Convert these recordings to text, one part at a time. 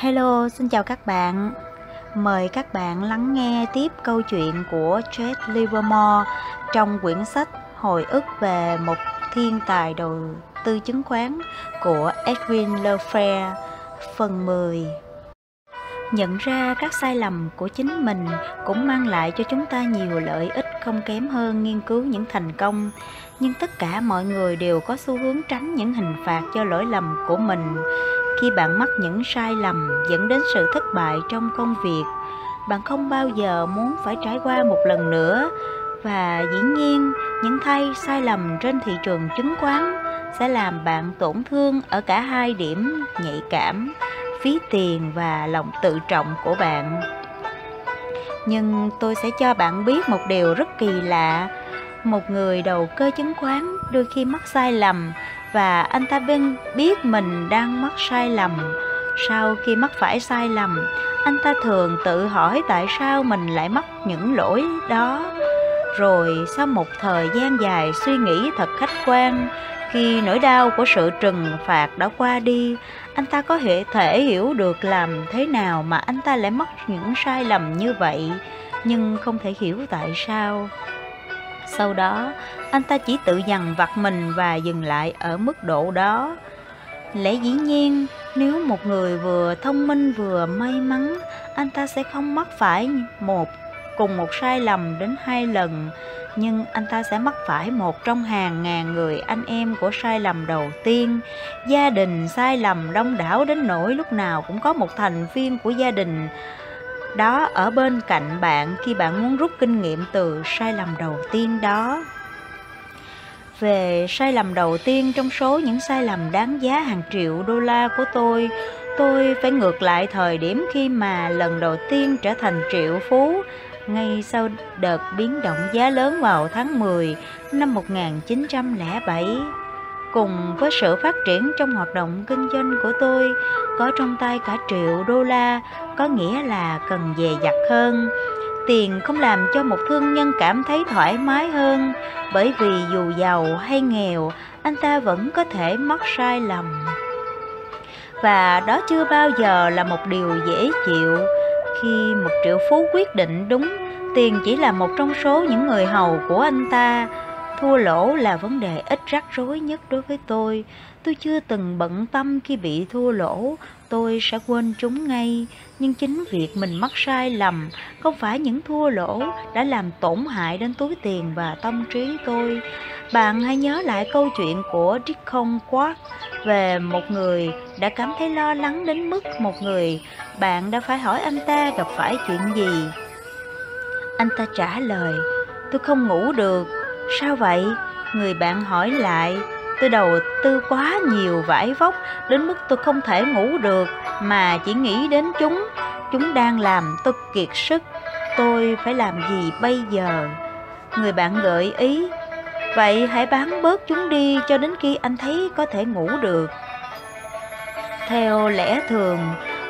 Hello, xin chào các bạn. Mời các bạn lắng nghe tiếp câu chuyện của Jade Livermore trong quyển sách Hồi ức về một thiên tài đầu tư chứng khoán của Edwin Lefebvre, phần 10. Nhận ra các sai lầm của chính mình cũng mang lại cho chúng ta nhiều lợi ích không kém hơn nghiên cứu những thành công, nhưng tất cả mọi người đều có xu hướng tránh những hình phạt cho lỗi lầm của mình khi bạn mắc những sai lầm dẫn đến sự thất bại trong công việc, bạn không bao giờ muốn phải trải qua một lần nữa. Và dĩ nhiên, những thay, sai lầm trên thị trường chứng khoán sẽ làm bạn tổn thương ở cả hai điểm nhạy cảm, phí tiền và lòng tự trọng của bạn. Nhưng tôi sẽ cho bạn biết một điều rất kỳ lạ. Một người đầu cơ chứng khoán đôi khi mắc sai lầm và anh ta bên biết mình đang mắc sai lầm. Sau khi mắc phải sai lầm, anh ta thường tự hỏi tại sao mình lại mắc những lỗi đó. Rồi sau một thời gian dài suy nghĩ thật khách quan, khi nỗi đau của sự trừng phạt đã qua đi, anh ta có thể hiểu được làm thế nào mà anh ta lại mắc những sai lầm như vậy. Nhưng không thể hiểu tại sao sau đó, anh ta chỉ tự dằn vặt mình và dừng lại ở mức độ đó. Lẽ dĩ nhiên, nếu một người vừa thông minh vừa may mắn, anh ta sẽ không mắc phải một, cùng một sai lầm đến hai lần. Nhưng anh ta sẽ mắc phải một trong hàng ngàn người anh em của sai lầm đầu tiên. Gia đình sai lầm đông đảo đến nỗi lúc nào cũng có một thành viên của gia đình đó, ở bên cạnh bạn, khi bạn muốn rút kinh nghiệm từ sai lầm đầu tiên đó. Về sai lầm đầu tiên, trong số những sai lầm đáng giá hàng triệu đô la của tôi tôi phải ngược lại thời điểm khi mà lần đầu tiên trở thành triệu phú, ngay sau đợt biến động giá lớn vào tháng 10 năm 1907 cùng với sự phát triển trong hoạt động kinh doanh của tôi, có trong tay cả triệu đô la, có nghĩa là cần dè dặt hơn. Tiền không làm cho một thương nhân cảm thấy thoải mái hơn, bởi vì dù giàu hay nghèo, anh ta vẫn có thể mắc sai lầm. Và đó chưa bao giờ là một điều dễ chịu. Khi một triệu phú quyết định đúng, tiền chỉ là một trong số những người hầu của anh ta thua lỗ là vấn đề ít rắc rối nhất đối với tôi. Tôi chưa từng bận tâm khi bị thua lỗ. Tôi sẽ quên chúng ngay. Nhưng chính việc mình mắc sai lầm, không phải những thua lỗ đã làm tổn hại đến túi tiền và tâm trí tôi. Bạn hãy nhớ lại câu chuyện của Dickon Quark về một người đã cảm thấy lo lắng đến mức một người. Bạn đã phải hỏi anh ta gặp phải chuyện gì. Anh ta trả lời, tôi không ngủ được sao vậy? Người bạn hỏi lại, tôi đầu tư quá nhiều vải vóc, đến mức tôi không thể ngủ được, mà chỉ nghĩ đến chúng. Chúng đang làm tôi kiệt sức, tôi phải làm gì bây giờ? Người bạn gợi ý, vậy hãy bán bớt chúng đi cho đến khi anh thấy có thể ngủ được. Theo lẽ thường,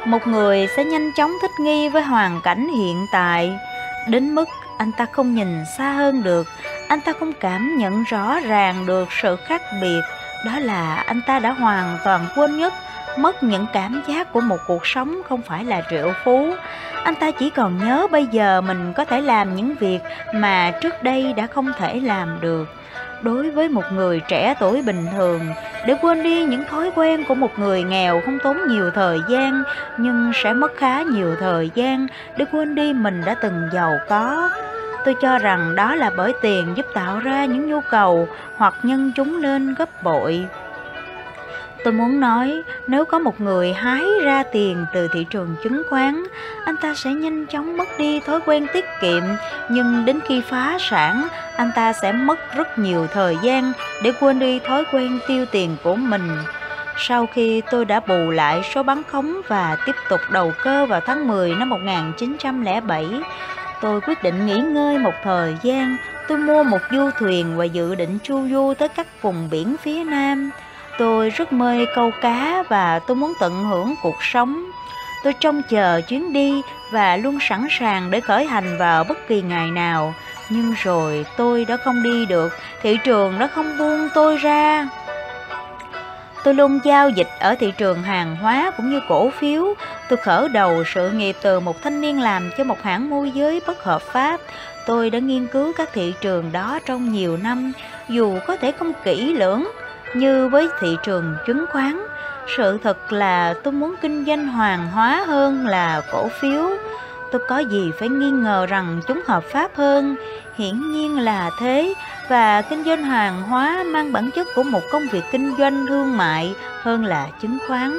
một người sẽ nhanh chóng thích nghi với hoàn cảnh hiện tại, đến mức anh ta không nhìn xa hơn được. Anh ta không cảm nhận rõ ràng được sự khác biệt. Đó là anh ta đã hoàn toàn quên nhất mất những cảm giác của một cuộc sống không phải là triệu phú. Anh ta chỉ còn nhớ bây giờ mình có thể làm những việc mà trước đây đã không thể làm được đối với một người trẻ tuổi bình thường. Để quên đi những thói quen của một người nghèo không tốn nhiều thời gian, nhưng sẽ mất khá nhiều thời gian. Để quên đi, mình đã từng giàu có. Tôi cho rằng đó là bởi tiền giúp tạo ra những nhu cầu hoặc nhân chúng lên gấp bội tôi muốn nói nếu có một người hái ra tiền từ thị trường chứng khoán anh ta sẽ nhanh chóng mất đi thói quen tiết kiệm nhưng đến khi phá sản anh ta sẽ mất rất nhiều thời gian để quên đi thói quen tiêu tiền của mình sau khi tôi đã bù lại số bán khống và tiếp tục đầu cơ vào tháng 10 năm 1907, tôi quyết định nghỉ ngơi một thời gian. Tôi mua một du thuyền và dự định chu du tới các vùng biển phía Nam. Tôi rất mê câu cá và tôi muốn tận hưởng cuộc sống. Tôi trông chờ chuyến đi và luôn sẵn sàng để khởi hành vào bất kỳ ngày nào. Nhưng rồi tôi đã không đi được, thị trường đã không buông tôi ra. Tôi luôn giao dịch ở thị trường hàng hóa cũng như cổ phiếu. Tôi khởi đầu sự nghiệp từ một thanh niên làm cho một hãng môi giới bất hợp pháp. Tôi đã nghiên cứu các thị trường đó trong nhiều năm, dù có thể không kỹ lưỡng như với thị trường chứng khoán. Sự thật là tôi muốn kinh doanh hoàng hóa hơn là cổ phiếu. Tôi có gì phải nghi ngờ rằng chúng hợp pháp hơn? Hiển nhiên là thế, và kinh doanh hàng hóa mang bản chất của một công việc kinh doanh thương mại hơn là chứng khoán.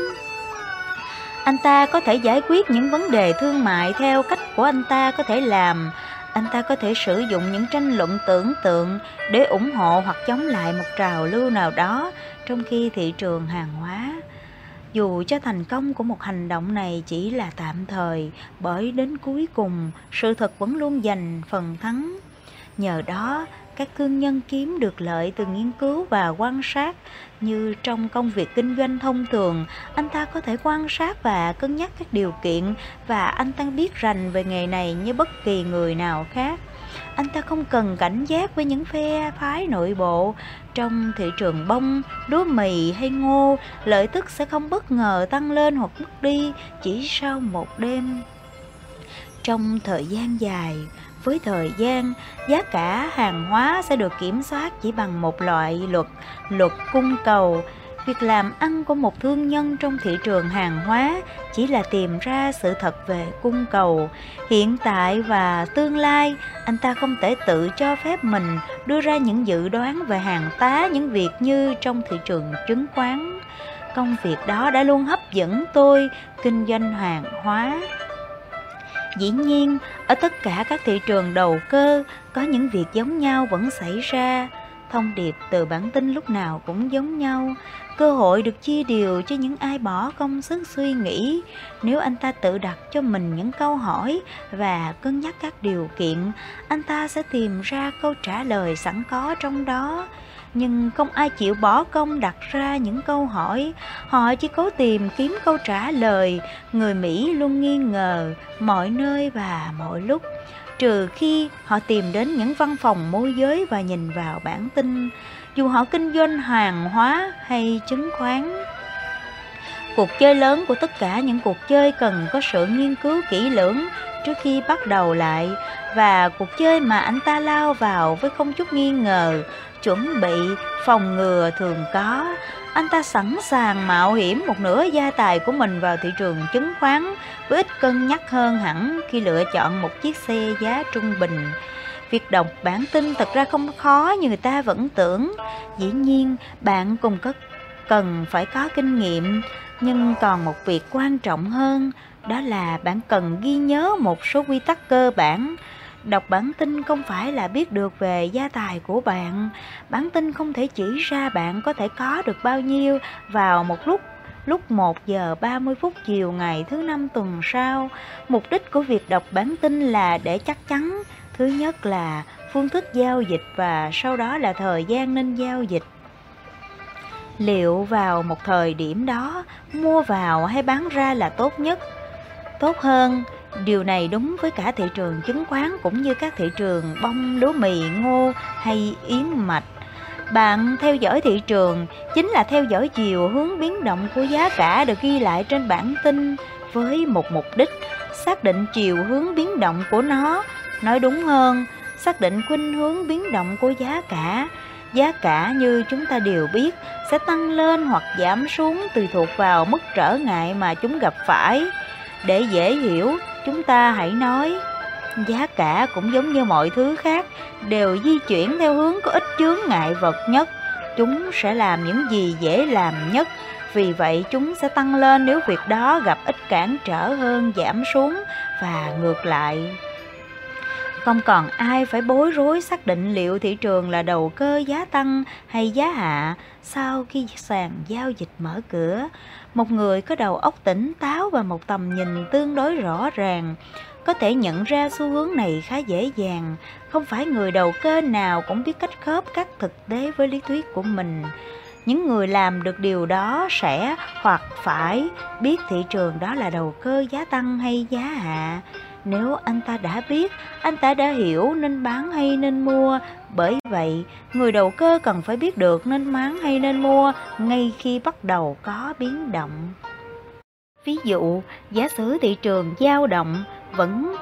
Anh ta có thể giải quyết những vấn đề thương mại theo cách của anh ta có thể làm. Anh ta có thể sử dụng những tranh luận tưởng tượng để ủng hộ hoặc chống lại một trào lưu nào đó trong khi thị trường hàng hóa. Dù cho thành công của một hành động này chỉ là tạm thời, bởi đến cuối cùng sự thật vẫn luôn giành phần thắng. Nhờ đó, các thương nhân kiếm được lợi từ nghiên cứu và quan sát như trong công việc kinh doanh thông thường anh ta có thể quan sát và cân nhắc các điều kiện và anh ta biết rành về nghề này như bất kỳ người nào khác anh ta không cần cảnh giác với những phe phái nội bộ trong thị trường bông, lúa mì hay ngô, lợi tức sẽ không bất ngờ tăng lên hoặc mất đi chỉ sau một đêm. Trong thời gian dài, với thời gian, giá cả hàng hóa sẽ được kiểm soát chỉ bằng một loại luật, luật cung cầu. Việc làm ăn của một thương nhân trong thị trường hàng hóa chỉ là tìm ra sự thật về cung cầu. Hiện tại và tương lai, anh ta không thể tự cho phép mình đưa ra những dự đoán về hàng tá những việc như trong thị trường chứng khoán. Công việc đó đã luôn hấp dẫn tôi kinh doanh hàng hóa Dĩ nhiên, ở tất cả các thị trường đầu cơ, có những việc giống nhau vẫn xảy ra. Thông điệp từ bản tin lúc nào cũng giống nhau. Cơ hội được chia đều cho những ai bỏ công sức suy nghĩ. Nếu anh ta tự đặt cho mình những câu hỏi và cân nhắc các điều kiện, anh ta sẽ tìm ra câu trả lời sẵn có trong đó nhưng không ai chịu bỏ công đặt ra những câu hỏi. Họ chỉ cố tìm kiếm câu trả lời. Người mỹ luôn nghi ngờ mọi nơi và mọi lúc. Trừ khi họ tìm đến những văn phòng môi giới và nhìn vào bản tin. Dù họ kinh doanh hàng hóa hay chứng khoán. Cuộc chơi lớn của tất cả những cuộc chơi cần có sự nghiên cứu kỹ lưỡng trước khi bắt đầu lại. Và cuộc chơi mà anh ta lao vào với không chút nghi ngờ chuẩn bị, phòng ngừa thường có. Anh ta sẵn sàng mạo hiểm một nửa gia tài của mình vào thị trường chứng khoán, với ít cân nhắc hơn hẳn khi lựa chọn một chiếc xe giá trung bình. Việc đọc bản tin thật ra không khó như người ta vẫn tưởng. Dĩ nhiên, bạn cùng có cần phải có kinh nghiệm, nhưng còn một việc quan trọng hơn, đó là bạn cần ghi nhớ một số quy tắc cơ bản. Đọc bản tin không phải là biết được về gia tài của bạn. Bản tin không thể chỉ ra bạn có thể có được bao nhiêu vào một lúc lúc 1 giờ 30 phút chiều ngày thứ năm tuần sau. Mục đích của việc đọc bản tin là để chắc chắn. Thứ nhất là phương thức giao dịch và sau đó là thời gian nên giao dịch. Liệu vào một thời điểm đó, mua vào hay bán ra là tốt nhất? Tốt hơn Điều này đúng với cả thị trường chứng khoán cũng như các thị trường bông, lúa mì, ngô hay yến mạch. Bạn theo dõi thị trường chính là theo dõi chiều hướng biến động của giá cả được ghi lại trên bản tin với một mục đích xác định chiều hướng biến động của nó. Nói đúng hơn, xác định khuynh hướng biến động của giá cả. Giá cả như chúng ta đều biết sẽ tăng lên hoặc giảm xuống tùy thuộc vào mức trở ngại mà chúng gặp phải. Để dễ hiểu, chúng ta hãy nói. Giá cả cũng giống như mọi thứ khác, đều di chuyển theo hướng có ít chướng ngại vật nhất. Chúng sẽ làm những gì dễ làm nhất, vì vậy chúng sẽ tăng lên nếu việc đó gặp ít cản trở hơn giảm xuống và ngược lại. Không còn ai phải bối rối xác định liệu thị trường là đầu cơ giá tăng hay giá hạ sau khi sàn giao dịch mở cửa một người có đầu óc tỉnh táo và một tầm nhìn tương đối rõ ràng, có thể nhận ra xu hướng này khá dễ dàng. Không phải người đầu cơ nào cũng biết cách khớp các thực tế với lý thuyết của mình. Những người làm được điều đó sẽ hoặc phải biết thị trường đó là đầu cơ giá tăng hay giá hạ. Nếu anh ta đã biết, anh ta đã hiểu nên bán hay nên mua. Bởi vậy, người đầu cơ cần phải biết được nên bán hay nên mua ngay khi bắt đầu có biến động. Ví dụ, giá sử thị trường dao động vẫn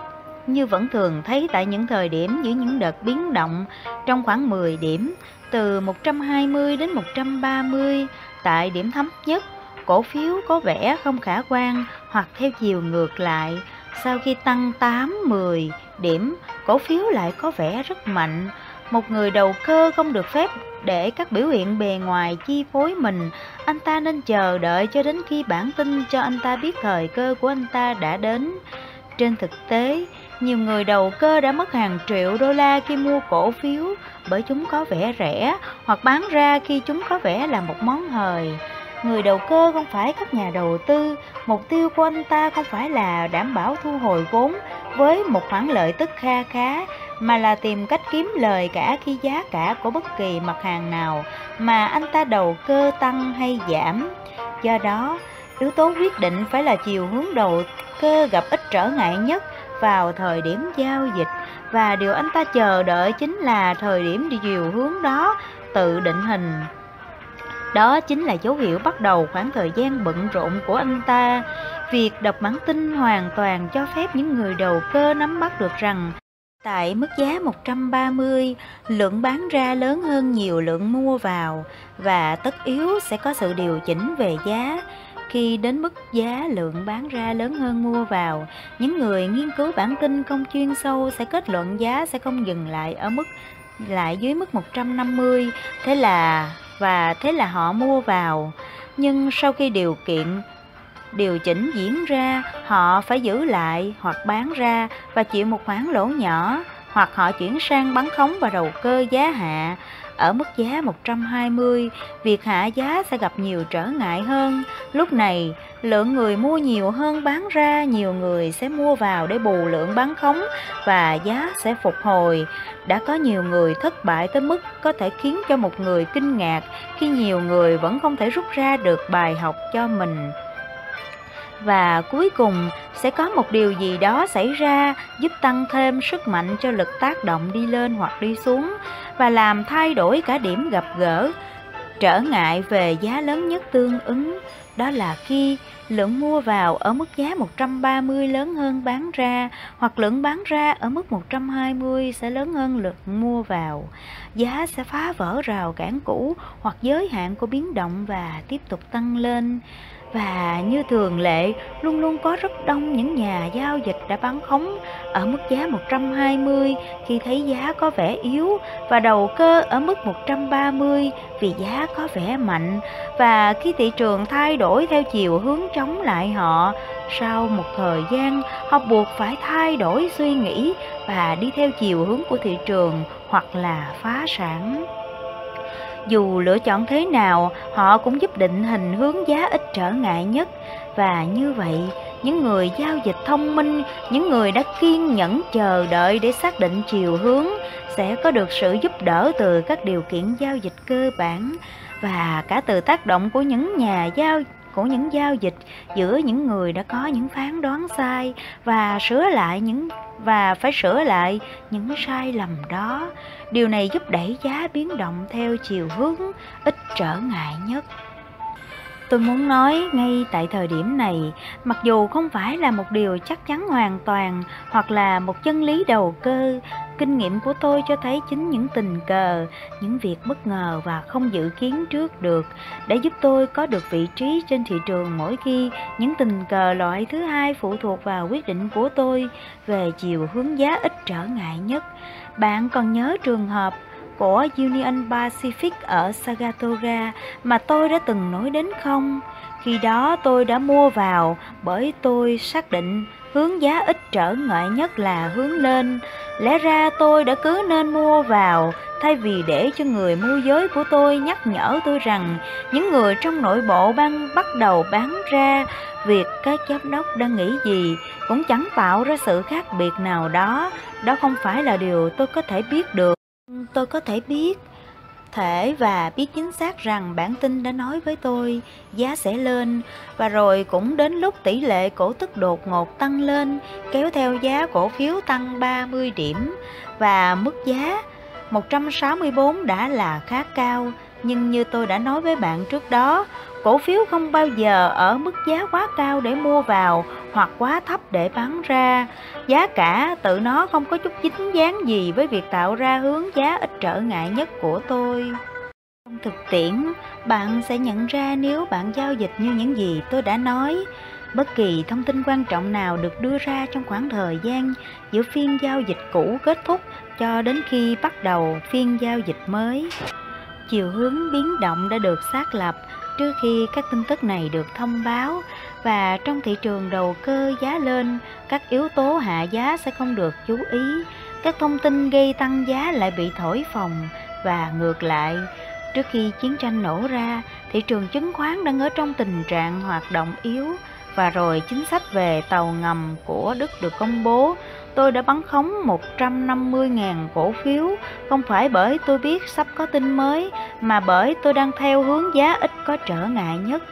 như vẫn thường thấy tại những thời điểm giữa những đợt biến động trong khoảng 10 điểm, từ 120 đến 130, tại điểm thấp nhất, cổ phiếu có vẻ không khả quan hoặc theo chiều ngược lại. Sau khi tăng 8, 10 điểm, cổ phiếu lại có vẻ rất mạnh. Một người đầu cơ không được phép để các biểu hiện bề ngoài chi phối mình, anh ta nên chờ đợi cho đến khi bản tin cho anh ta biết thời cơ của anh ta đã đến. Trên thực tế, nhiều người đầu cơ đã mất hàng triệu đô la khi mua cổ phiếu bởi chúng có vẻ rẻ hoặc bán ra khi chúng có vẻ là một món hời. Người đầu cơ không phải các nhà đầu tư, mục tiêu của anh ta không phải là đảm bảo thu hồi vốn với một khoản lợi tức kha khá, mà là tìm cách kiếm lời cả khi giá cả của bất kỳ mặt hàng nào mà anh ta đầu cơ tăng hay giảm. Do đó, yếu tố quyết định phải là chiều hướng đầu cơ gặp ít trở ngại nhất vào thời điểm giao dịch và điều anh ta chờ đợi chính là thời điểm đi chiều hướng đó tự định hình. Đó chính là dấu hiệu bắt đầu khoảng thời gian bận rộn của anh ta. Việc đọc bản tin hoàn toàn cho phép những người đầu cơ nắm bắt được rằng Tại mức giá 130, lượng bán ra lớn hơn nhiều lượng mua vào và tất yếu sẽ có sự điều chỉnh về giá khi đến mức giá lượng bán ra lớn hơn mua vào. Những người nghiên cứu bản tin không chuyên sâu sẽ kết luận giá sẽ không dừng lại ở mức lại dưới mức 150, thế là và thế là họ mua vào. Nhưng sau khi điều kiện điều chỉnh diễn ra, họ phải giữ lại hoặc bán ra và chịu một khoản lỗ nhỏ, hoặc họ chuyển sang bán khống và đầu cơ giá hạ. Ở mức giá 120, việc hạ giá sẽ gặp nhiều trở ngại hơn. Lúc này, lượng người mua nhiều hơn bán ra, nhiều người sẽ mua vào để bù lượng bán khống và giá sẽ phục hồi. Đã có nhiều người thất bại tới mức có thể khiến cho một người kinh ngạc khi nhiều người vẫn không thể rút ra được bài học cho mình và cuối cùng sẽ có một điều gì đó xảy ra giúp tăng thêm sức mạnh cho lực tác động đi lên hoặc đi xuống và làm thay đổi cả điểm gặp gỡ trở ngại về giá lớn nhất tương ứng, đó là khi lượng mua vào ở mức giá 130 lớn hơn bán ra, hoặc lượng bán ra ở mức 120 sẽ lớn hơn lượng mua vào. Giá sẽ phá vỡ rào cản cũ hoặc giới hạn của biến động và tiếp tục tăng lên. Và như thường lệ, luôn luôn có rất đông những nhà giao dịch đã bán khống ở mức giá 120 khi thấy giá có vẻ yếu và đầu cơ ở mức 130 vì giá có vẻ mạnh và khi thị trường thay đổi theo chiều hướng chống lại họ, sau một thời gian họ buộc phải thay đổi suy nghĩ và đi theo chiều hướng của thị trường hoặc là phá sản. Dù lựa chọn thế nào, họ cũng giúp định hình hướng giá ít trở ngại nhất. Và như vậy, những người giao dịch thông minh, những người đã kiên nhẫn chờ đợi để xác định chiều hướng sẽ có được sự giúp đỡ từ các điều kiện giao dịch cơ bản và cả từ tác động của những nhà giao của những giao dịch giữa những người đã có những phán đoán sai và sửa lại những và phải sửa lại những sai lầm đó. Điều này giúp đẩy giá biến động theo chiều hướng ít trở ngại nhất. Tôi muốn nói ngay tại thời điểm này, mặc dù không phải là một điều chắc chắn hoàn toàn hoặc là một chân lý đầu cơ, kinh nghiệm của tôi cho thấy chính những tình cờ, những việc bất ngờ và không dự kiến trước được đã giúp tôi có được vị trí trên thị trường mỗi khi những tình cờ loại thứ hai phụ thuộc vào quyết định của tôi về chiều hướng giá ít trở ngại nhất. Bạn còn nhớ trường hợp của Union Pacific ở Sagatora mà tôi đã từng nói đến không? Khi đó tôi đã mua vào bởi tôi xác định hướng giá ít trở ngại nhất là hướng lên. Lẽ ra tôi đã cứ nên mua vào thay vì để cho người môi giới của tôi nhắc nhở tôi rằng những người trong nội bộ ban bắt đầu bán ra việc các giám đốc đang nghĩ gì cũng chẳng tạo ra sự khác biệt nào đó. Đó không phải là điều tôi có thể biết được. Tôi có thể biết thể và biết chính xác rằng bản tin đã nói với tôi, giá sẽ lên. Và rồi cũng đến lúc tỷ lệ cổ tức đột ngột tăng lên, kéo theo giá cổ phiếu tăng 30 điểm. Và mức giá 164 đã là khá cao, nhưng như tôi đã nói với bạn trước đó cổ phiếu không bao giờ ở mức giá quá cao để mua vào hoặc quá thấp để bán ra. Giá cả tự nó không có chút dính dáng gì với việc tạo ra hướng giá ít trở ngại nhất của tôi. Trong thực tiễn, bạn sẽ nhận ra nếu bạn giao dịch như những gì tôi đã nói. Bất kỳ thông tin quan trọng nào được đưa ra trong khoảng thời gian giữa phiên giao dịch cũ kết thúc cho đến khi bắt đầu phiên giao dịch mới. Chiều hướng biến động đã được xác lập trước khi các tin tức này được thông báo. Và trong thị trường đầu cơ giá lên, các yếu tố hạ giá sẽ không được chú ý. Các thông tin gây tăng giá lại bị thổi phồng và ngược lại. Trước khi chiến tranh nổ ra, thị trường chứng khoán đang ở trong tình trạng hoạt động yếu. Và rồi chính sách về tàu ngầm của Đức được công bố tôi đã bắn khống 150.000 cổ phiếu, không phải bởi tôi biết sắp có tin mới, mà bởi tôi đang theo hướng giá ít có trở ngại nhất.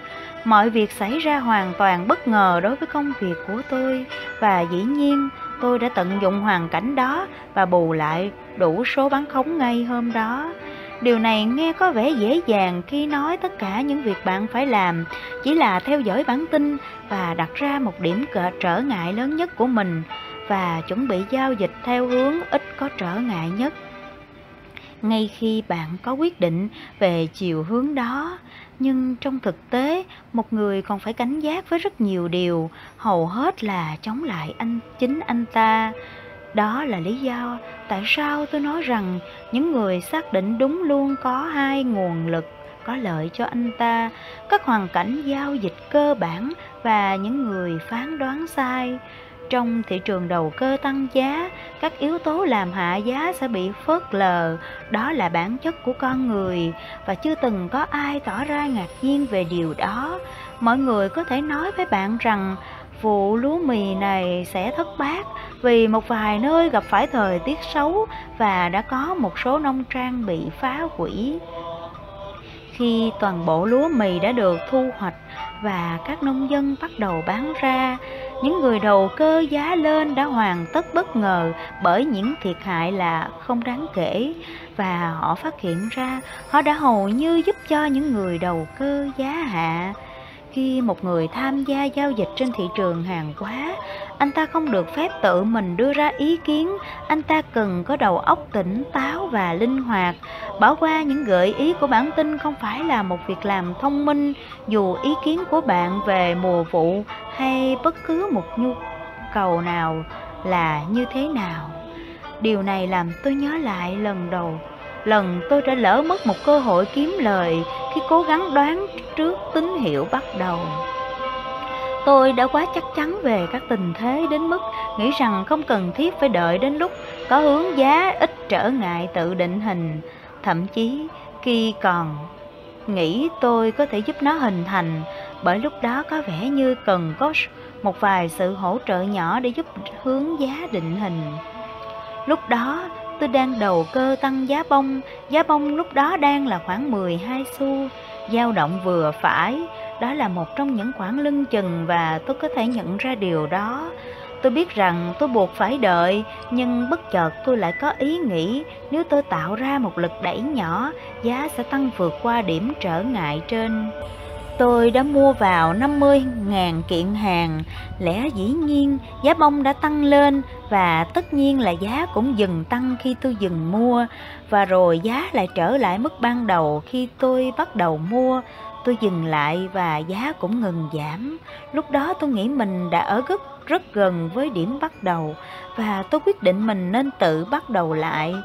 Mọi việc xảy ra hoàn toàn bất ngờ đối với công việc của tôi, và dĩ nhiên tôi đã tận dụng hoàn cảnh đó và bù lại đủ số bán khống ngay hôm đó. Điều này nghe có vẻ dễ dàng khi nói tất cả những việc bạn phải làm chỉ là theo dõi bản tin và đặt ra một điểm trở ngại lớn nhất của mình và chuẩn bị giao dịch theo hướng ít có trở ngại nhất. Ngay khi bạn có quyết định về chiều hướng đó, nhưng trong thực tế, một người còn phải cảnh giác với rất nhiều điều, hầu hết là chống lại anh chính anh ta. Đó là lý do tại sao tôi nói rằng những người xác định đúng luôn có hai nguồn lực có lợi cho anh ta, các hoàn cảnh giao dịch cơ bản và những người phán đoán sai. Trong thị trường đầu cơ tăng giá, các yếu tố làm hạ giá sẽ bị phớt lờ, đó là bản chất của con người và chưa từng có ai tỏ ra ngạc nhiên về điều đó. Mọi người có thể nói với bạn rằng vụ lúa mì này sẽ thất bát vì một vài nơi gặp phải thời tiết xấu và đã có một số nông trang bị phá hủy. Khi toàn bộ lúa mì đã được thu hoạch và các nông dân bắt đầu bán ra, những người đầu cơ giá lên đã hoàn tất bất ngờ bởi những thiệt hại là không đáng kể. Và họ phát hiện ra, họ đã hầu như giúp cho những người đầu cơ giá hạ. Khi một người tham gia giao dịch trên thị trường hàng hóa anh ta không được phép tự mình đưa ra ý kiến. Anh ta cần có đầu óc tỉnh táo và linh hoạt. Bỏ qua những gợi ý của bản tin không phải là một việc làm thông minh, dù ý kiến của bạn về mùa vụ hay bất cứ một nhu cầu nào là như thế nào. Điều này làm tôi nhớ lại lần đầu, lần tôi đã lỡ mất một cơ hội kiếm lời khi cố gắng đoán trước tín hiệu bắt đầu tôi đã quá chắc chắn về các tình thế đến mức nghĩ rằng không cần thiết phải đợi đến lúc có hướng giá ít trở ngại tự định hình. Thậm chí khi còn nghĩ tôi có thể giúp nó hình thành bởi lúc đó có vẻ như cần có một vài sự hỗ trợ nhỏ để giúp hướng giá định hình. Lúc đó tôi đang đầu cơ tăng giá bông, giá bông lúc đó đang là khoảng 12 xu, dao động vừa phải, đó là một trong những khoản lưng chừng và tôi có thể nhận ra điều đó. Tôi biết rằng tôi buộc phải đợi, nhưng bất chợt tôi lại có ý nghĩ nếu tôi tạo ra một lực đẩy nhỏ, giá sẽ tăng vượt qua điểm trở ngại trên. Tôi đã mua vào 50.000 kiện hàng, lẽ dĩ nhiên giá bông đã tăng lên và tất nhiên là giá cũng dừng tăng khi tôi dừng mua và rồi giá lại trở lại mức ban đầu khi tôi bắt đầu mua. Tôi dừng lại và giá cũng ngừng giảm. Lúc đó tôi nghĩ mình đã ở gấp rất gần với điểm bắt đầu và tôi quyết định mình nên tự bắt đầu lại.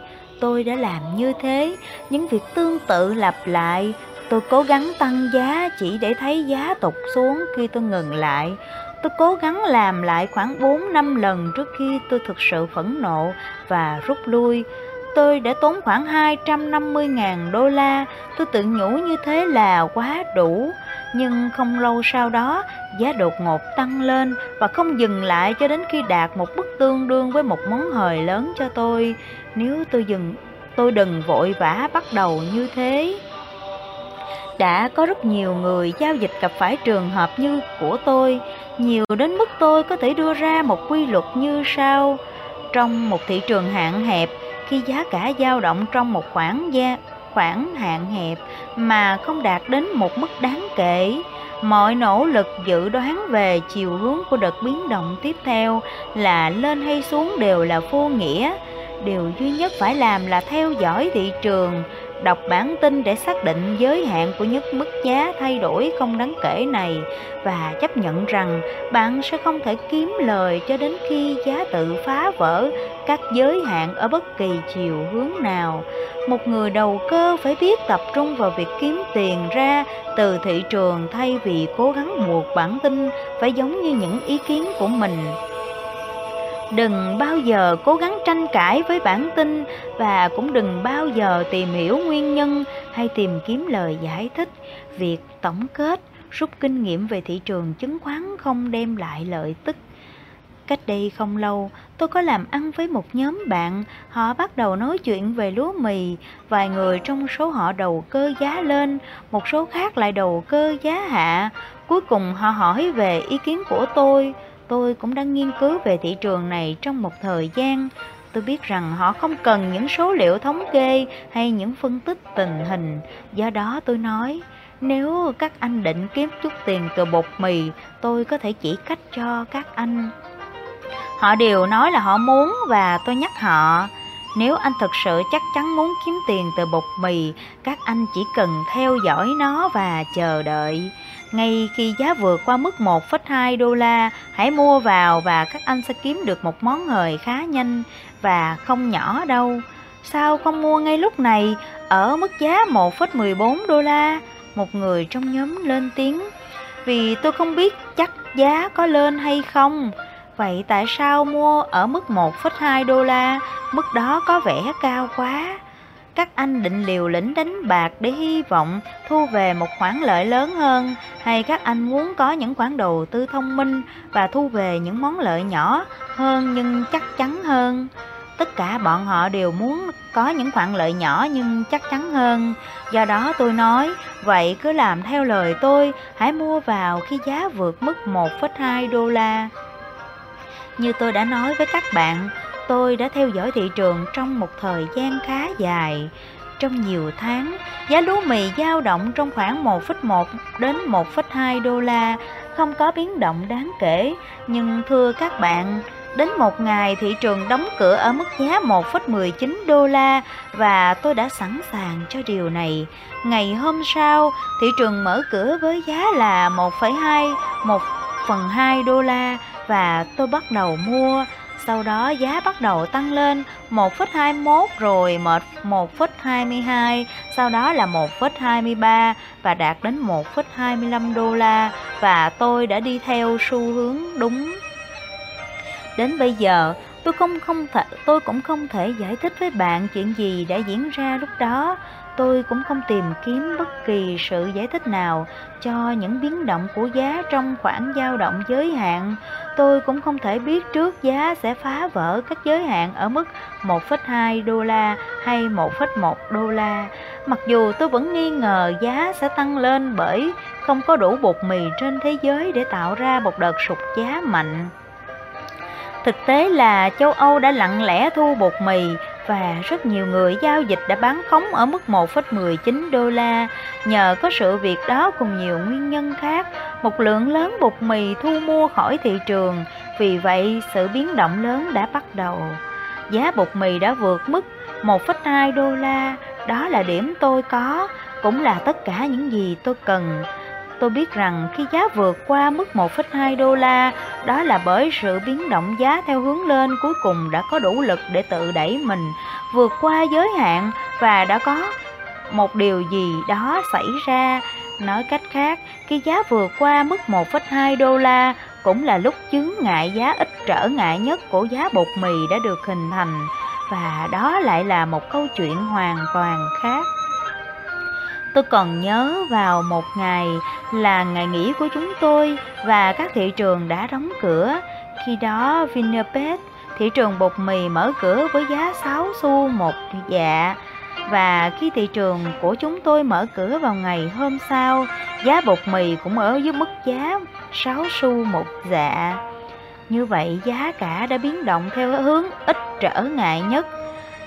Tôi đã làm như thế, những việc tương tự lặp lại Tôi cố gắng tăng giá chỉ để thấy giá tụt xuống khi tôi ngừng lại. Tôi cố gắng làm lại khoảng 4 năm lần trước khi tôi thực sự phẫn nộ và rút lui. Tôi đã tốn khoảng 250.000 đô la. Tôi tự nhủ như thế là quá đủ. Nhưng không lâu sau đó, giá đột ngột tăng lên và không dừng lại cho đến khi đạt một mức tương đương với một món hời lớn cho tôi. Nếu tôi dừng tôi đừng vội vã bắt đầu như thế. Đã có rất nhiều người giao dịch gặp phải trường hợp như của tôi, nhiều đến mức tôi có thể đưa ra một quy luật như sau. Trong một thị trường hạn hẹp, khi giá cả dao động trong một khoảng gia khoảng hạn hẹp mà không đạt đến một mức đáng kể, mọi nỗ lực dự đoán về chiều hướng của đợt biến động tiếp theo là lên hay xuống đều là vô nghĩa. Điều duy nhất phải làm là theo dõi thị trường đọc bản tin để xác định giới hạn của những mức giá thay đổi không đáng kể này và chấp nhận rằng bạn sẽ không thể kiếm lời cho đến khi giá tự phá vỡ các giới hạn ở bất kỳ chiều hướng nào. Một người đầu cơ phải biết tập trung vào việc kiếm tiền ra từ thị trường thay vì cố gắng buộc bản tin phải giống như những ý kiến của mình đừng bao giờ cố gắng tranh cãi với bản tin và cũng đừng bao giờ tìm hiểu nguyên nhân hay tìm kiếm lời giải thích. Việc tổng kết rút kinh nghiệm về thị trường chứng khoán không đem lại lợi tức. Cách đây không lâu, tôi có làm ăn với một nhóm bạn, họ bắt đầu nói chuyện về lúa mì, vài người trong số họ đầu cơ giá lên, một số khác lại đầu cơ giá hạ. Cuối cùng họ hỏi về ý kiến của tôi, tôi cũng đã nghiên cứu về thị trường này trong một thời gian. Tôi biết rằng họ không cần những số liệu thống kê hay những phân tích tình hình. Do đó tôi nói, nếu các anh định kiếm chút tiền từ bột mì, tôi có thể chỉ cách cho các anh. Họ đều nói là họ muốn và tôi nhắc họ, nếu anh thực sự chắc chắn muốn kiếm tiền từ bột mì, các anh chỉ cần theo dõi nó và chờ đợi. Ngay khi giá vượt qua mức 1,2 đô la, hãy mua vào và các anh sẽ kiếm được một món hời khá nhanh và không nhỏ đâu. Sao không mua ngay lúc này ở mức giá 1,14 đô la? Một người trong nhóm lên tiếng. Vì tôi không biết chắc giá có lên hay không. Vậy tại sao mua ở mức 1,2 đô la? Mức đó có vẻ cao quá các anh định liều lĩnh đánh bạc để hy vọng thu về một khoản lợi lớn hơn. Hay các anh muốn có những khoản đầu tư thông minh và thu về những món lợi nhỏ hơn nhưng chắc chắn hơn? Tất cả bọn họ đều muốn có những khoản lợi nhỏ nhưng chắc chắn hơn. Do đó tôi nói vậy cứ làm theo lời tôi hãy mua vào khi giá vượt mức 1,2 đô la. Như tôi đã nói với các bạn tôi đã theo dõi thị trường trong một thời gian khá dài. Trong nhiều tháng, giá lúa mì dao động trong khoảng 1,1 đến 1,2 đô la, không có biến động đáng kể. Nhưng thưa các bạn, đến một ngày thị trường đóng cửa ở mức giá 1,19 đô la và tôi đã sẵn sàng cho điều này. Ngày hôm sau, thị trường mở cửa với giá là 1,2, 1 phần 2 đô la và tôi bắt đầu mua sau đó giá bắt đầu tăng lên 1,21 rồi 1,22, sau đó là 1,23 và đạt đến 1,25 đô la và tôi đã đi theo xu hướng đúng. Đến bây giờ, tôi không không thể tôi cũng không thể giải thích với bạn chuyện gì đã diễn ra lúc đó tôi cũng không tìm kiếm bất kỳ sự giải thích nào cho những biến động của giá trong khoảng dao động giới hạn. Tôi cũng không thể biết trước giá sẽ phá vỡ các giới hạn ở mức 1,2 đô la hay 1,1 đô la. Mặc dù tôi vẫn nghi ngờ giá sẽ tăng lên bởi không có đủ bột mì trên thế giới để tạo ra một đợt sụt giá mạnh. Thực tế là châu Âu đã lặng lẽ thu bột mì và rất nhiều người giao dịch đã bán khống ở mức 1,19 đô la. Nhờ có sự việc đó cùng nhiều nguyên nhân khác, một lượng lớn bột mì thu mua khỏi thị trường, vì vậy sự biến động lớn đã bắt đầu. Giá bột mì đã vượt mức 1,2 đô la, đó là điểm tôi có, cũng là tất cả những gì tôi cần. Tôi biết rằng khi giá vượt qua mức 1,2 đô la, đó là bởi sự biến động giá theo hướng lên cuối cùng đã có đủ lực để tự đẩy mình vượt qua giới hạn và đã có một điều gì đó xảy ra. Nói cách khác, khi giá vượt qua mức 1,2 đô la cũng là lúc chứng ngại giá ít trở ngại nhất của giá bột mì đã được hình thành và đó lại là một câu chuyện hoàn toàn khác. Tôi còn nhớ vào một ngày là ngày nghỉ của chúng tôi và các thị trường đã đóng cửa. Khi đó Vinapet, thị trường bột mì mở cửa với giá 6 xu một dạ và khi thị trường của chúng tôi mở cửa vào ngày hôm sau, giá bột mì cũng ở dưới mức giá 6 xu một dạ. Như vậy giá cả đã biến động theo hướng ít trở ngại nhất.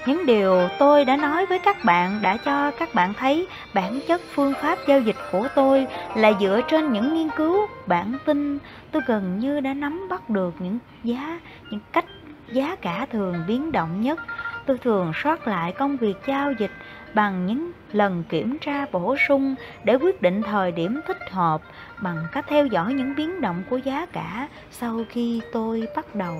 Những điều tôi đã nói với các bạn đã cho các bạn thấy bản chất phương pháp giao dịch của tôi là dựa trên những nghiên cứu bản tin. Tôi gần như đã nắm bắt được những giá, những cách giá cả thường biến động nhất tôi thường soát lại công việc giao dịch bằng những lần kiểm tra bổ sung để quyết định thời điểm thích hợp bằng cách theo dõi những biến động của giá cả sau khi tôi bắt đầu.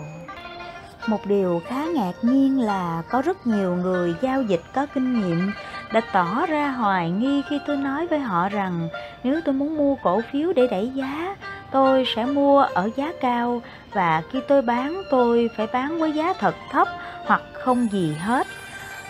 Một điều khá ngạc nhiên là có rất nhiều người giao dịch có kinh nghiệm đã tỏ ra hoài nghi khi tôi nói với họ rằng nếu tôi muốn mua cổ phiếu để đẩy giá, tôi sẽ mua ở giá cao và khi tôi bán tôi phải bán với giá thật thấp hoặc không gì hết.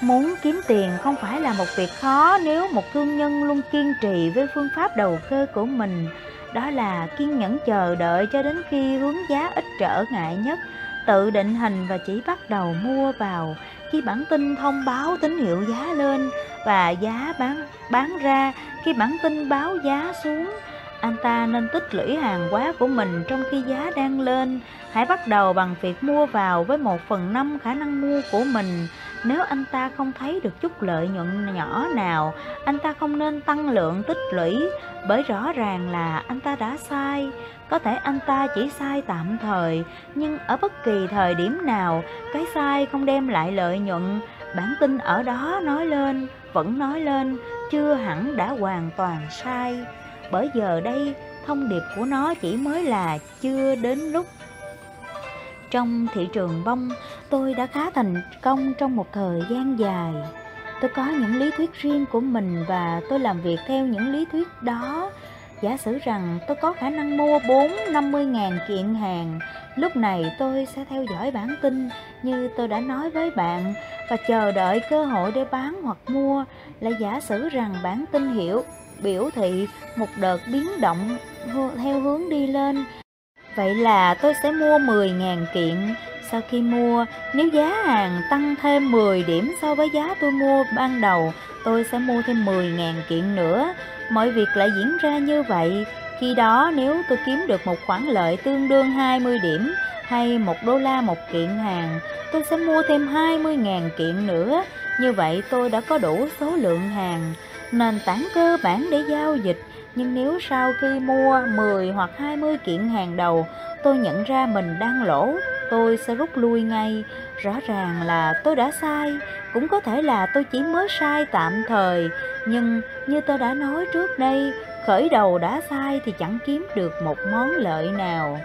Muốn kiếm tiền không phải là một việc khó nếu một thương nhân luôn kiên trì với phương pháp đầu cơ của mình. Đó là kiên nhẫn chờ đợi cho đến khi hướng giá ít trở ngại nhất, tự định hình và chỉ bắt đầu mua vào khi bản tin thông báo tín hiệu giá lên và giá bán bán ra khi bản tin báo giá xuống, anh ta nên tích lũy hàng hóa của mình trong khi giá đang lên. Hãy bắt đầu bằng việc mua vào với một phần năm khả năng mua của mình. Nếu anh ta không thấy được chút lợi nhuận nhỏ nào, anh ta không nên tăng lượng tích lũy, bởi rõ ràng là anh ta đã sai. Có thể anh ta chỉ sai tạm thời, nhưng ở bất kỳ thời điểm nào, cái sai không đem lại lợi nhuận. Bản tin ở đó nói lên, vẫn nói lên, chưa hẳn đã hoàn toàn sai bởi giờ đây thông điệp của nó chỉ mới là chưa đến lúc trong thị trường bông, tôi đã khá thành công trong một thời gian dài tôi có những lý thuyết riêng của mình và tôi làm việc theo những lý thuyết đó giả sử rằng tôi có khả năng mua 4 50 ngàn kiện hàng, lúc này tôi sẽ theo dõi bản tin như tôi đã nói với bạn và chờ đợi cơ hội để bán hoặc mua là giả sử rằng bản tin hiểu, biểu thị một đợt biến động theo hướng đi lên. Vậy là tôi sẽ mua 10.000 kiện. Sau khi mua, nếu giá hàng tăng thêm 10 điểm so với giá tôi mua ban đầu, tôi sẽ mua thêm 10.000 kiện nữa. Mọi việc lại diễn ra như vậy. Khi đó nếu tôi kiếm được một khoản lợi tương đương 20 điểm hay 1 đô la một kiện hàng, tôi sẽ mua thêm 20.000 kiện nữa. Như vậy tôi đã có đủ số lượng hàng nền tảng cơ bản để giao dịch nhưng nếu sau khi mua 10 hoặc 20 kiện hàng đầu tôi nhận ra mình đang lỗ tôi sẽ rút lui ngay. Rõ ràng là tôi đã sai. Cũng có thể là tôi chỉ mới sai tạm thời. Nhưng như tôi đã nói trước đây khởi đầu đã sai thì chẳng kiếm được một món lợi nào.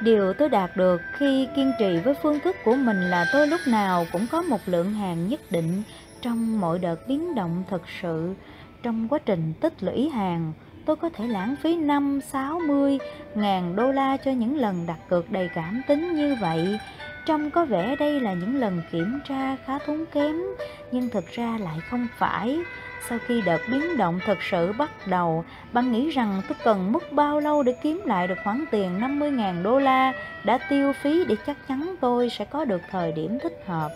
Điều tôi đạt được khi kiên trì với phương thức của mình là tôi lúc nào cũng có một lượng hàng nhất định trong mọi đợt biến động thực sự, trong quá trình tích lũy hàng, tôi có thể lãng phí 5, 60 ngàn đô la cho những lần đặt cược đầy cảm tính như vậy. Trông có vẻ đây là những lần kiểm tra khá tốn kém, nhưng thực ra lại không phải. Sau khi đợt biến động thực sự bắt đầu, bạn nghĩ rằng tôi cần mất bao lâu để kiếm lại được khoản tiền 50.000 đô la đã tiêu phí để chắc chắn tôi sẽ có được thời điểm thích hợp?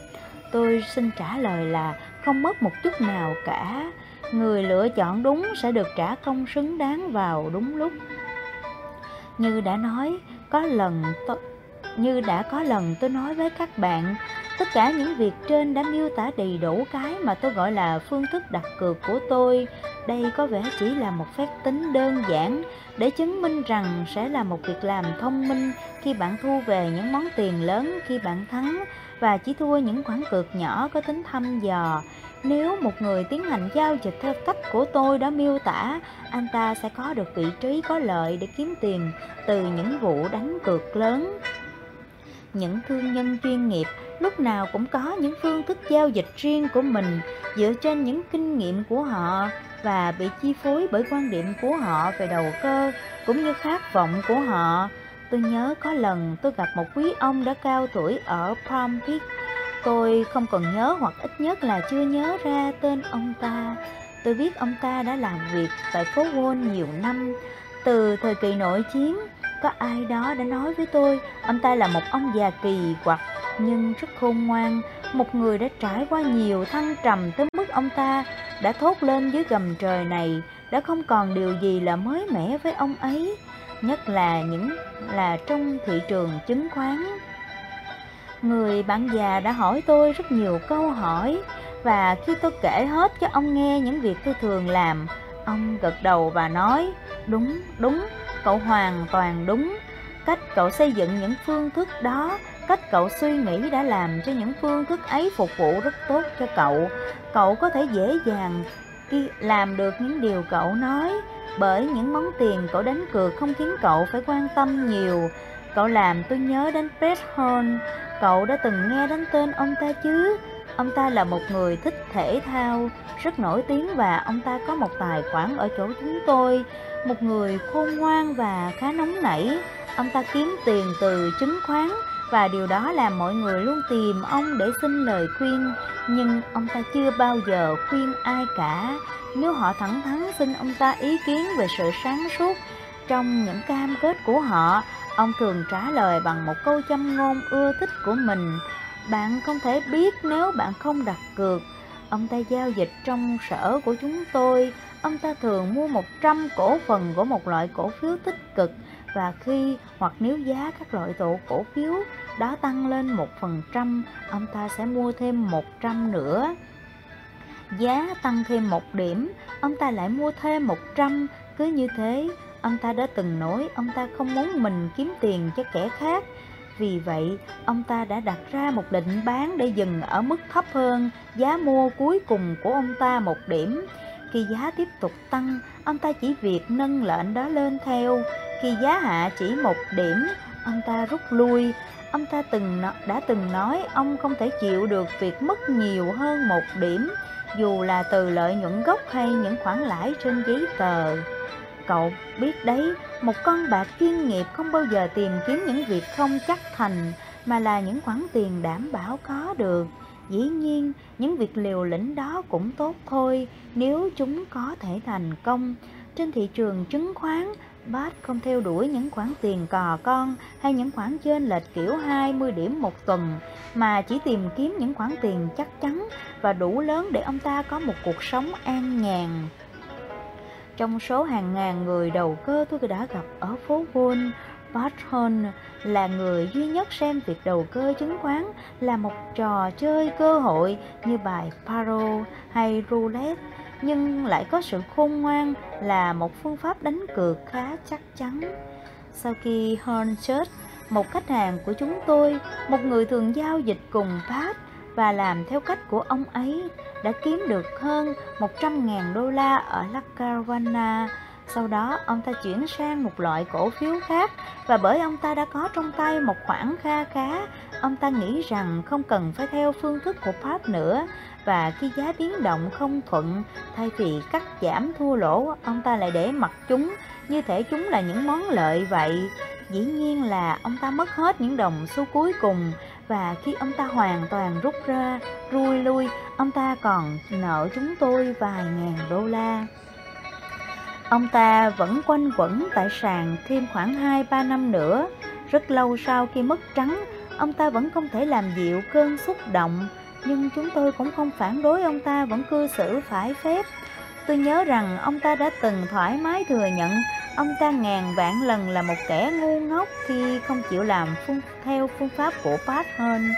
Tôi xin trả lời là không mất một chút nào cả người lựa chọn đúng sẽ được trả công xứng đáng vào đúng lúc như đã nói, có lần tôi như đã có lần tôi nói với các bạn, tất cả những việc trên đã miêu tả đầy đủ cái mà tôi gọi là phương thức đặt cược của tôi đây có vẻ chỉ là một phép tính đơn giản để chứng minh rằng sẽ là một việc làm thông minh khi bạn thu về những món tiền lớn, khi bạn thắng và chỉ thua những khoản cược nhỏ có tính thăm dò. Nếu một người tiến hành giao dịch theo cách của tôi đã miêu tả, anh ta sẽ có được vị trí có lợi để kiếm tiền từ những vụ đánh cược lớn. Những thương nhân chuyên nghiệp lúc nào cũng có những phương thức giao dịch riêng của mình dựa trên những kinh nghiệm của họ và bị chi phối bởi quan điểm của họ về đầu cơ cũng như khát vọng của họ Tôi nhớ có lần tôi gặp một quý ông đã cao tuổi ở Palm Beach. Tôi không còn nhớ hoặc ít nhất là chưa nhớ ra tên ông ta. Tôi biết ông ta đã làm việc tại phố Wall nhiều năm. Từ thời kỳ nội chiến, có ai đó đã nói với tôi, ông ta là một ông già kỳ quặc nhưng rất khôn ngoan, một người đã trải qua nhiều thăng trầm tới mức ông ta đã thốt lên dưới gầm trời này, đã không còn điều gì là mới mẻ với ông ấy, nhất là những là trong thị trường chứng khoán. Người bạn già đã hỏi tôi rất nhiều câu hỏi và khi tôi kể hết cho ông nghe những việc tôi thường làm, ông gật đầu và nói, đúng, đúng, cậu hoàn toàn đúng, cách cậu xây dựng những phương thức đó cách cậu suy nghĩ đã làm cho những phương thức ấy phục vụ rất tốt cho cậu. Cậu có thể dễ dàng làm được những điều cậu nói bởi những món tiền cậu đánh cược không khiến cậu phải quan tâm nhiều cậu làm tôi nhớ đến fred Horn cậu đã từng nghe đến tên ông ta chứ? Ông ta là một người thích thể thao, rất nổi tiếng và ông ta có một tài khoản ở chỗ chúng tôi. Một người khôn ngoan và khá nóng nảy. Ông ta kiếm tiền từ chứng khoán và điều đó làm mọi người luôn tìm ông để xin lời khuyên. Nhưng ông ta chưa bao giờ khuyên ai cả. Nếu họ thẳng thắn xin ông ta ý kiến về sự sáng suốt trong những cam kết của họ ông thường trả lời bằng một câu châm ngôn ưa thích của mình. Bạn không thể biết nếu bạn không đặt cược. Ông ta giao dịch trong sở của chúng tôi. Ông ta thường mua 100 cổ phần của một loại cổ phiếu tích cực. Và khi, hoặc nếu giá các loại tổ cổ phiếu đó tăng lên một phần trăm, ông ta sẽ mua thêm một trăm nữa. Giá tăng thêm một điểm, ông ta lại mua thêm một trăm. Cứ như thế ông ta đã từng nói ông ta không muốn mình kiếm tiền cho kẻ khác. Vì vậy, ông ta đã đặt ra một định bán để dừng ở mức thấp hơn giá mua cuối cùng của ông ta một điểm. Khi giá tiếp tục tăng, ông ta chỉ việc nâng lệnh đó lên theo. Khi giá hạ chỉ một điểm, ông ta rút lui. Ông ta từng đã từng nói ông không thể chịu được việc mất nhiều hơn một điểm, dù là từ lợi nhuận gốc hay những khoản lãi trên giấy tờ cậu. Biết đấy, một con bạc chuyên nghiệp không bao giờ tìm kiếm những việc không chắc thành, mà là những khoản tiền đảm bảo có được. Dĩ nhiên, những việc liều lĩnh đó cũng tốt thôi, nếu chúng có thể thành công. Trên thị trường chứng khoán Bart không theo đuổi những khoản tiền cò con hay những khoản trên lệch kiểu 20 điểm một tuần, mà chỉ tìm kiếm những khoản tiền chắc chắn và đủ lớn để ông ta có một cuộc sống an nhàn. Trong số hàng ngàn người đầu cơ tôi đã gặp ở phố Wall, Barton là người duy nhất xem việc đầu cơ chứng khoán là một trò chơi cơ hội như bài Paro hay Roulette nhưng lại có sự khôn ngoan là một phương pháp đánh cược khá chắc chắn. Sau khi Horn chết, một khách hàng của chúng tôi, một người thường giao dịch cùng Pat và làm theo cách của ông ấy, đã kiếm được hơn 100.000 đô la ở La Caravana. Sau đó, ông ta chuyển sang một loại cổ phiếu khác và bởi ông ta đã có trong tay một khoản kha khá, ông ta nghĩ rằng không cần phải theo phương thức của Pháp nữa và khi giá biến động không thuận, thay vì cắt giảm thua lỗ, ông ta lại để mặc chúng như thể chúng là những món lợi vậy. Dĩ nhiên là ông ta mất hết những đồng xu cuối cùng và khi ông ta hoàn toàn rút ra, rui lui, ông ta còn nợ chúng tôi vài ngàn đô la. Ông ta vẫn quanh quẩn tại sàn thêm khoảng 2-3 năm nữa. Rất lâu sau khi mất trắng, ông ta vẫn không thể làm dịu cơn xúc động nhưng chúng tôi cũng không phản đối ông ta vẫn cư xử phải phép. Tôi nhớ rằng ông ta đã từng thoải mái thừa nhận ông ta ngàn vạn lần là một kẻ ngu ngốc khi không chịu làm phương, theo phương pháp của Pat hơn.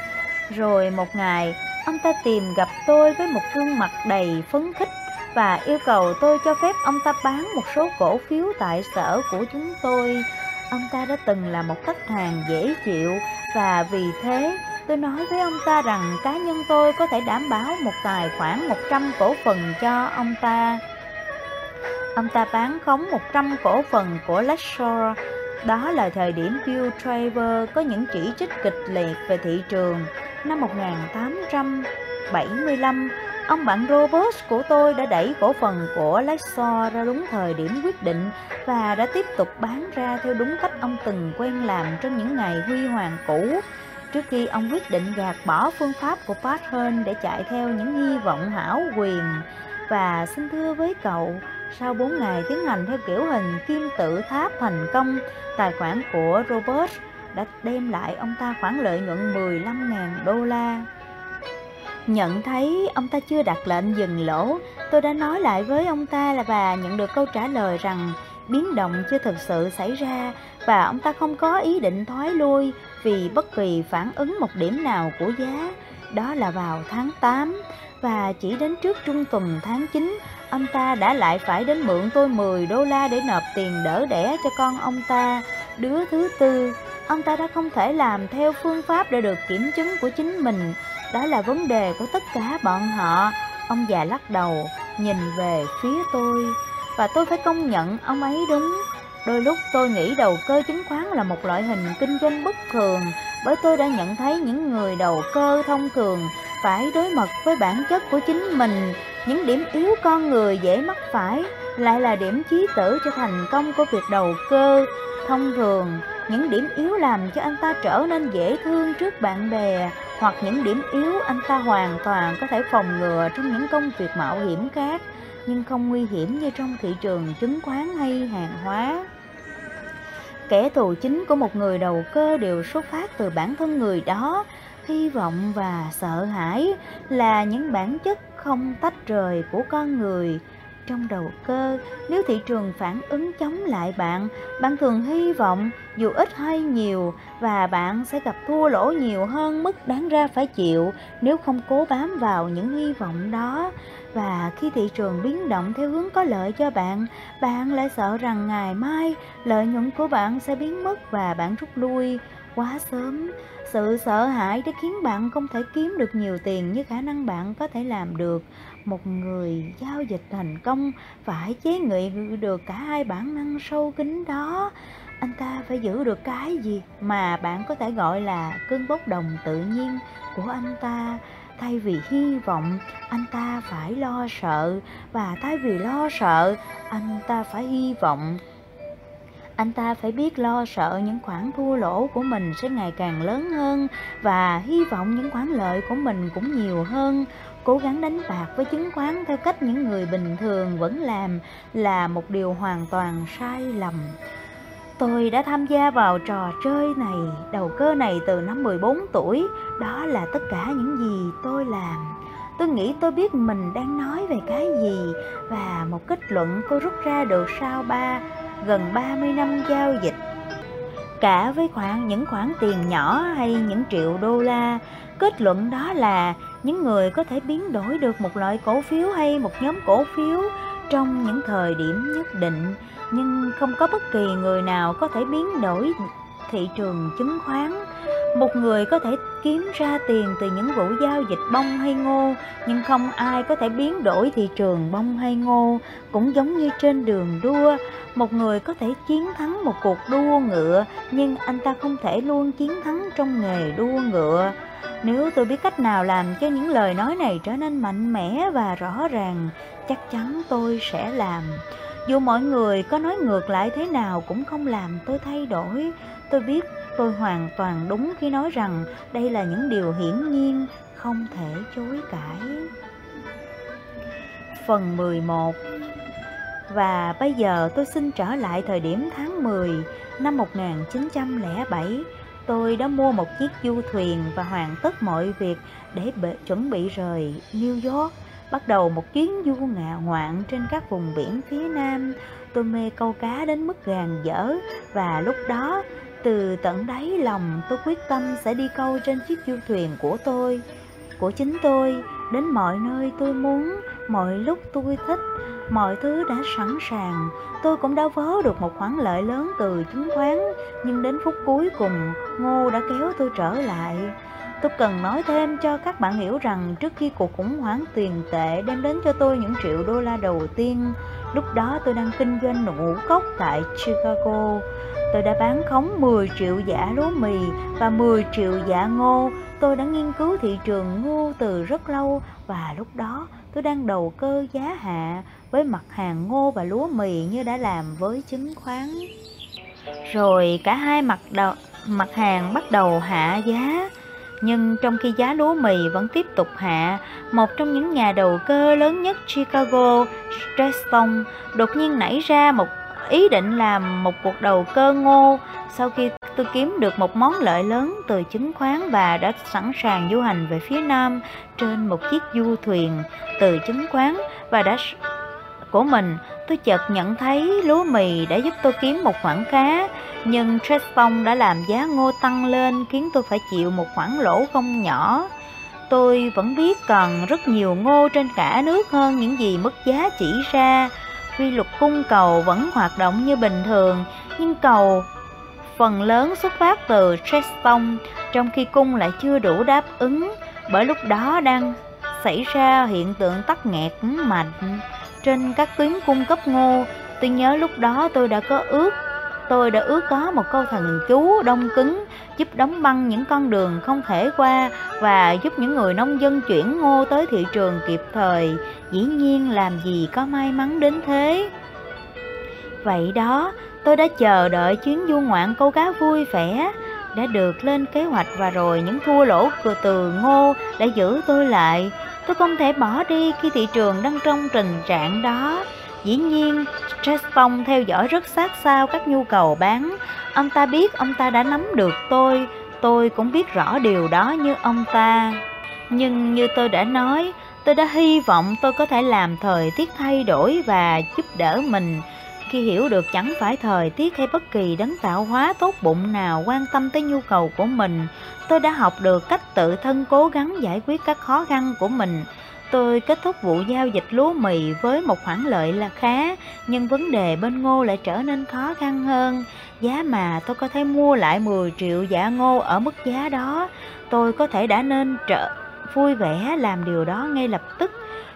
Rồi một ngày, ông ta tìm gặp tôi với một gương mặt đầy phấn khích và yêu cầu tôi cho phép ông ta bán một số cổ phiếu tại sở của chúng tôi. Ông ta đã từng là một khách hàng dễ chịu và vì thế Tôi nói với ông ta rằng cá nhân tôi có thể đảm bảo một tài khoản 100 cổ phần cho ông ta. Ông ta bán khống 100 cổ phần của Lexor. Đó là thời điểm Bill Traver có những chỉ trích kịch liệt về thị trường. Năm 1875, ông bạn Robert của tôi đã đẩy cổ phần của Lexor ra đúng thời điểm quyết định và đã tiếp tục bán ra theo đúng cách ông từng quen làm trong những ngày huy hoàng cũ trước khi ông quyết định gạt bỏ phương pháp của Pat hơn để chạy theo những hy vọng hảo quyền. Và xin thưa với cậu, sau 4 ngày tiến hành theo kiểu hình kim tự tháp thành công, tài khoản của Robert đã đem lại ông ta khoản lợi nhuận 15.000 đô la. Nhận thấy ông ta chưa đặt lệnh dừng lỗ, tôi đã nói lại với ông ta là và nhận được câu trả lời rằng biến động chưa thực sự xảy ra và ông ta không có ý định thoái lui vì bất kỳ phản ứng một điểm nào của giá. Đó là vào tháng 8 và chỉ đến trước trung tuần tháng 9 ông ta đã lại phải đến mượn tôi 10 đô la để nộp tiền đỡ đẻ cho con ông ta, đứa thứ tư. Ông ta đã không thể làm theo phương pháp để được kiểm chứng của chính mình. Đó là vấn đề của tất cả bọn họ. Ông già lắc đầu, nhìn về phía tôi. Và tôi phải công nhận ông ấy đúng. Đôi lúc tôi nghĩ đầu cơ chứng khoán là một loại hình kinh doanh bất thường, bởi tôi đã nhận thấy những người đầu cơ thông thường phải đối mặt với bản chất của chính mình. Những điểm yếu con người dễ mắc phải lại là điểm chí tử cho thành công của việc đầu cơ thông thường. Những điểm yếu làm cho anh ta trở nên dễ thương trước bạn bè, hoặc những điểm yếu anh ta hoàn toàn có thể phòng ngừa trong những công việc mạo hiểm khác nhưng không nguy hiểm như trong thị trường chứng khoán hay hàng hóa. Kẻ thù chính của một người đầu cơ đều xuất phát từ bản thân người đó. Hy vọng và sợ hãi là những bản chất không tách rời của con người. Trong đầu cơ, nếu thị trường phản ứng chống lại bạn bạn thường hy vọng dù ít hay nhiều và bạn sẽ gặp thua lỗ nhiều hơn mức đáng ra phải chịu nếu không cố bám vào những hy vọng đó và khi thị trường biến động theo hướng có lợi cho bạn bạn lại sợ rằng ngày mai lợi nhuận của bạn sẽ biến mất và bạn rút lui quá sớm. Sự sợ hãi đã khiến bạn không thể kiếm được nhiều tiền như khả năng bạn có thể làm được. Một người giao dịch thành công phải chế ngự được cả hai bản năng sâu kín đó. Anh ta phải giữ được cái gì mà bạn có thể gọi là cơn bốc đồng tự nhiên của anh ta? Thay vì hy vọng anh ta phải lo sợ, và thay vì lo sợ, anh ta phải hy vọng. Anh ta phải biết lo sợ những khoản thua lỗ của mình sẽ ngày càng lớn hơn, và hy vọng những khoản lợi của mình cũng nhiều hơn. Cố gắng đánh bạc với chứng khoán theo cách những người bình thường vẫn làm là một điều hoàn toàn sai lầm. Tôi đã tham gia vào trò chơi này, đầu cơ này từ năm 14 tuổi, đó là tất cả những gì tôi làm. Tôi nghĩ tôi biết mình đang nói về cái gì và một kết luận tôi rút ra được sau ba gần 30 năm giao dịch. Cả với khoản những khoản tiền nhỏ hay những triệu đô la, kết luận đó là những người có thể biến đổi được một loại cổ phiếu hay một nhóm cổ phiếu trong những thời điểm nhất định, nhưng không có bất kỳ người nào có thể biến đổi thị trường chứng khoán một người có thể kiếm ra tiền từ những vụ giao dịch bông hay ngô, nhưng không ai có thể biến đổi thị trường bông hay ngô, cũng giống như trên đường đua. Một người có thể chiến thắng một cuộc đua ngựa, nhưng anh ta không thể luôn chiến thắng trong nghề đua ngựa. Nếu tôi biết cách nào làm cho những lời nói này trở nên mạnh mẽ và rõ ràng, chắc chắn tôi sẽ làm. Dù mọi người có nói ngược lại thế nào cũng không làm tôi thay đổi. Tôi biết Tôi hoàn toàn đúng khi nói rằng đây là những điều hiển nhiên, không thể chối cãi. Phần 11 Và bây giờ tôi xin trở lại thời điểm tháng 10 năm 1907. Tôi đã mua một chiếc du thuyền và hoàn tất mọi việc để chuẩn bị rời New York bắt đầu một chuyến du ngạ ngoạn trên các vùng biển phía nam tôi mê câu cá đến mức gàn dở và lúc đó từ tận đáy lòng tôi quyết tâm sẽ đi câu trên chiếc du thuyền của tôi, của chính tôi, đến mọi nơi tôi muốn, mọi lúc tôi thích, mọi thứ đã sẵn sàng. Tôi cũng đã vớ được một khoản lợi lớn từ chứng khoán, nhưng đến phút cuối cùng, Ngô đã kéo tôi trở lại. Tôi cần nói thêm cho các bạn hiểu rằng trước khi cuộc khủng hoảng tiền tệ đem đến cho tôi những triệu đô la đầu tiên, lúc đó tôi đang kinh doanh ngũ cốc tại Chicago. Tôi đã bán khống 10 triệu giả lúa mì và 10 triệu giả ngô. Tôi đã nghiên cứu thị trường ngô từ rất lâu và lúc đó tôi đang đầu cơ giá hạ với mặt hàng ngô và lúa mì như đã làm với chứng khoán. Rồi cả hai mặt đầu, mặt hàng bắt đầu hạ giá. Nhưng trong khi giá lúa mì vẫn tiếp tục hạ, một trong những nhà đầu cơ lớn nhất Chicago, Streston, đột nhiên nảy ra một ý định làm một cuộc đầu cơ ngô sau khi tôi kiếm được một món lợi lớn từ chứng khoán và đã sẵn sàng du hành về phía nam trên một chiếc du thuyền từ chứng khoán và đã của mình. Tôi chợt nhận thấy lúa mì đã giúp tôi kiếm một khoản cá nhưng Treston đã làm giá ngô tăng lên khiến tôi phải chịu một khoản lỗ không nhỏ. Tôi vẫn biết còn rất nhiều ngô trên cả nước hơn những gì mức giá chỉ ra. Quy luật cung cầu vẫn hoạt động như bình thường, nhưng cầu, phần lớn xuất phát từ Treston trong khi cung lại chưa đủ đáp ứng, bởi lúc đó đang xảy ra hiện tượng tắc nghẹt mạnh trên các tuyến cung cấp ngô. Tôi nhớ lúc đó tôi đã có ước, tôi đã ước có một câu thần chú đông cứng, giúp đóng băng những con đường không thể qua và giúp những người nông dân chuyển ngô tới thị trường kịp thời. Dĩ nhiên làm gì có may mắn đến thế. Vậy đó, tôi đã chờ đợi chuyến du ngoạn câu cá vui vẻ. Đã được lên kế hoạch và rồi những thua lỗ từ ngô đã giữ tôi lại tôi không thể bỏ đi khi thị trường đang trong tình trạng đó. Dĩ nhiên Cheston theo dõi rất sát sao các nhu cầu bán. Ông ta biết ông ta đã nắm được tôi. Tôi cũng biết rõ điều đó như ông ta. Nhưng như tôi đã nói, tôi đã hy vọng tôi có thể làm thời tiết thay đổi và giúp đỡ mình khi hiểu được chẳng phải thời tiết hay bất kỳ đấng tạo hóa tốt bụng nào quan tâm tới nhu cầu của mình, tôi đã học được cách tự thân cố gắng giải quyết các khó khăn của mình. Tôi kết thúc vụ giao dịch lúa mì với một khoản lợi là khá, nhưng vấn đề bên ngô lại trở nên khó khăn hơn. Giá mà tôi có thể mua lại 10 triệu giả ngô ở mức giá đó, tôi có thể đã nên trợ vui vẻ làm điều đó ngay lập tức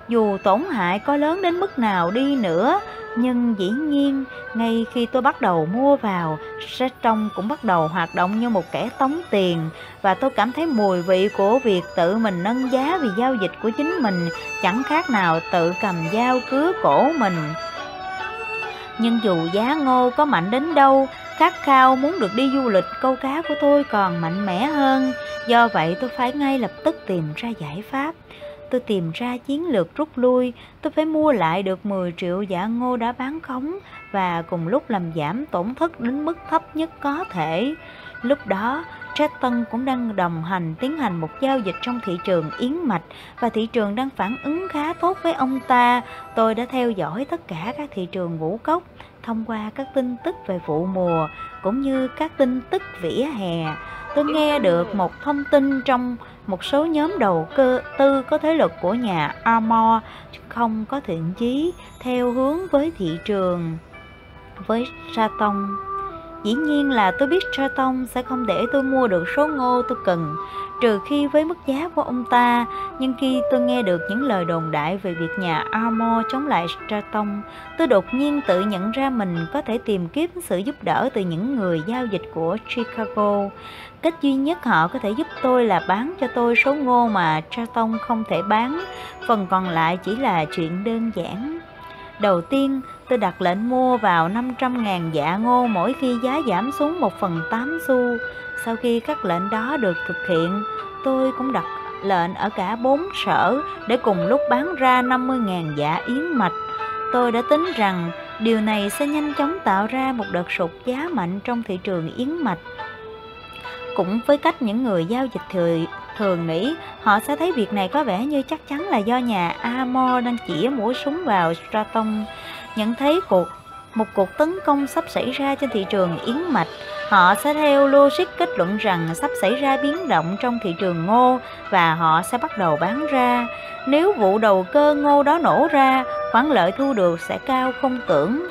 dù tổn hại có lớn đến mức nào đi nữa, nhưng dĩ nhiên, ngay khi tôi bắt đầu mua vào Sexton cũng bắt đầu hoạt động như một kẻ tống tiền, và tôi cảm thấy mùi vị của việc tự mình nâng giá vì giao dịch của chính mình chẳng khác nào tự cầm dao cứa cổ mình. Nhưng dù giá ngô có mạnh đến đâu, khát khao muốn được đi du lịch câu cá của tôi còn mạnh mẽ hơn, do vậy tôi phải ngay lập tức tìm ra giải pháp tôi tìm ra chiến lược rút lui, tôi phải mua lại được 10 triệu giả ngô đã bán khống và cùng lúc làm giảm tổn thất đến mức thấp nhất có thể. Lúc đó, Tretton cũng đang đồng hành tiến hành một giao dịch trong thị trường yến mạch và thị trường đang phản ứng khá tốt với ông ta. Tôi đã theo dõi tất cả các thị trường ngũ cốc thông qua các tin tức về vụ mùa cũng như các tin tức vỉa hè. Tôi nghe được một thông tin trong một số nhóm đầu cơ, tư có thế lực của nhà Armor không có thiện chí theo hướng với thị trường, với Saton. Dĩ nhiên là tôi biết Saton sẽ không để tôi mua được số ngô tôi cần, trừ khi với mức giá của ông ta nhưng khi tôi nghe được những lời đồn đại về việc nhà Armor chống lại Straton tôi đột nhiên tự nhận ra mình có thể tìm kiếm sự giúp đỡ từ những người giao dịch của Chicago cách duy nhất họ có thể giúp tôi là bán cho tôi số ngô mà Straton không thể bán phần còn lại chỉ là chuyện đơn giản Đầu tiên, tôi đặt lệnh mua vào 500.000 dạ ngô mỗi khi giá giảm xuống 1 phần 8 xu. Sau khi các lệnh đó được thực hiện, tôi cũng đặt lệnh ở cả bốn sở để cùng lúc bán ra 50.000 dạ yến mạch. Tôi đã tính rằng điều này sẽ nhanh chóng tạo ra một đợt sụt giá mạnh trong thị trường yến mạch. Cũng với cách những người giao dịch thường, thường nghĩ, họ sẽ thấy việc này có vẻ như chắc chắn là do nhà Amor đang chỉ mũi súng vào Straton. Nhận thấy cuộc một cuộc tấn công sắp xảy ra trên thị trường yến mạch Họ sẽ theo logic kết luận rằng sắp xảy ra biến động trong thị trường ngô và họ sẽ bắt đầu bán ra. Nếu vụ đầu cơ ngô đó nổ ra, khoản lợi thu được sẽ cao không tưởng.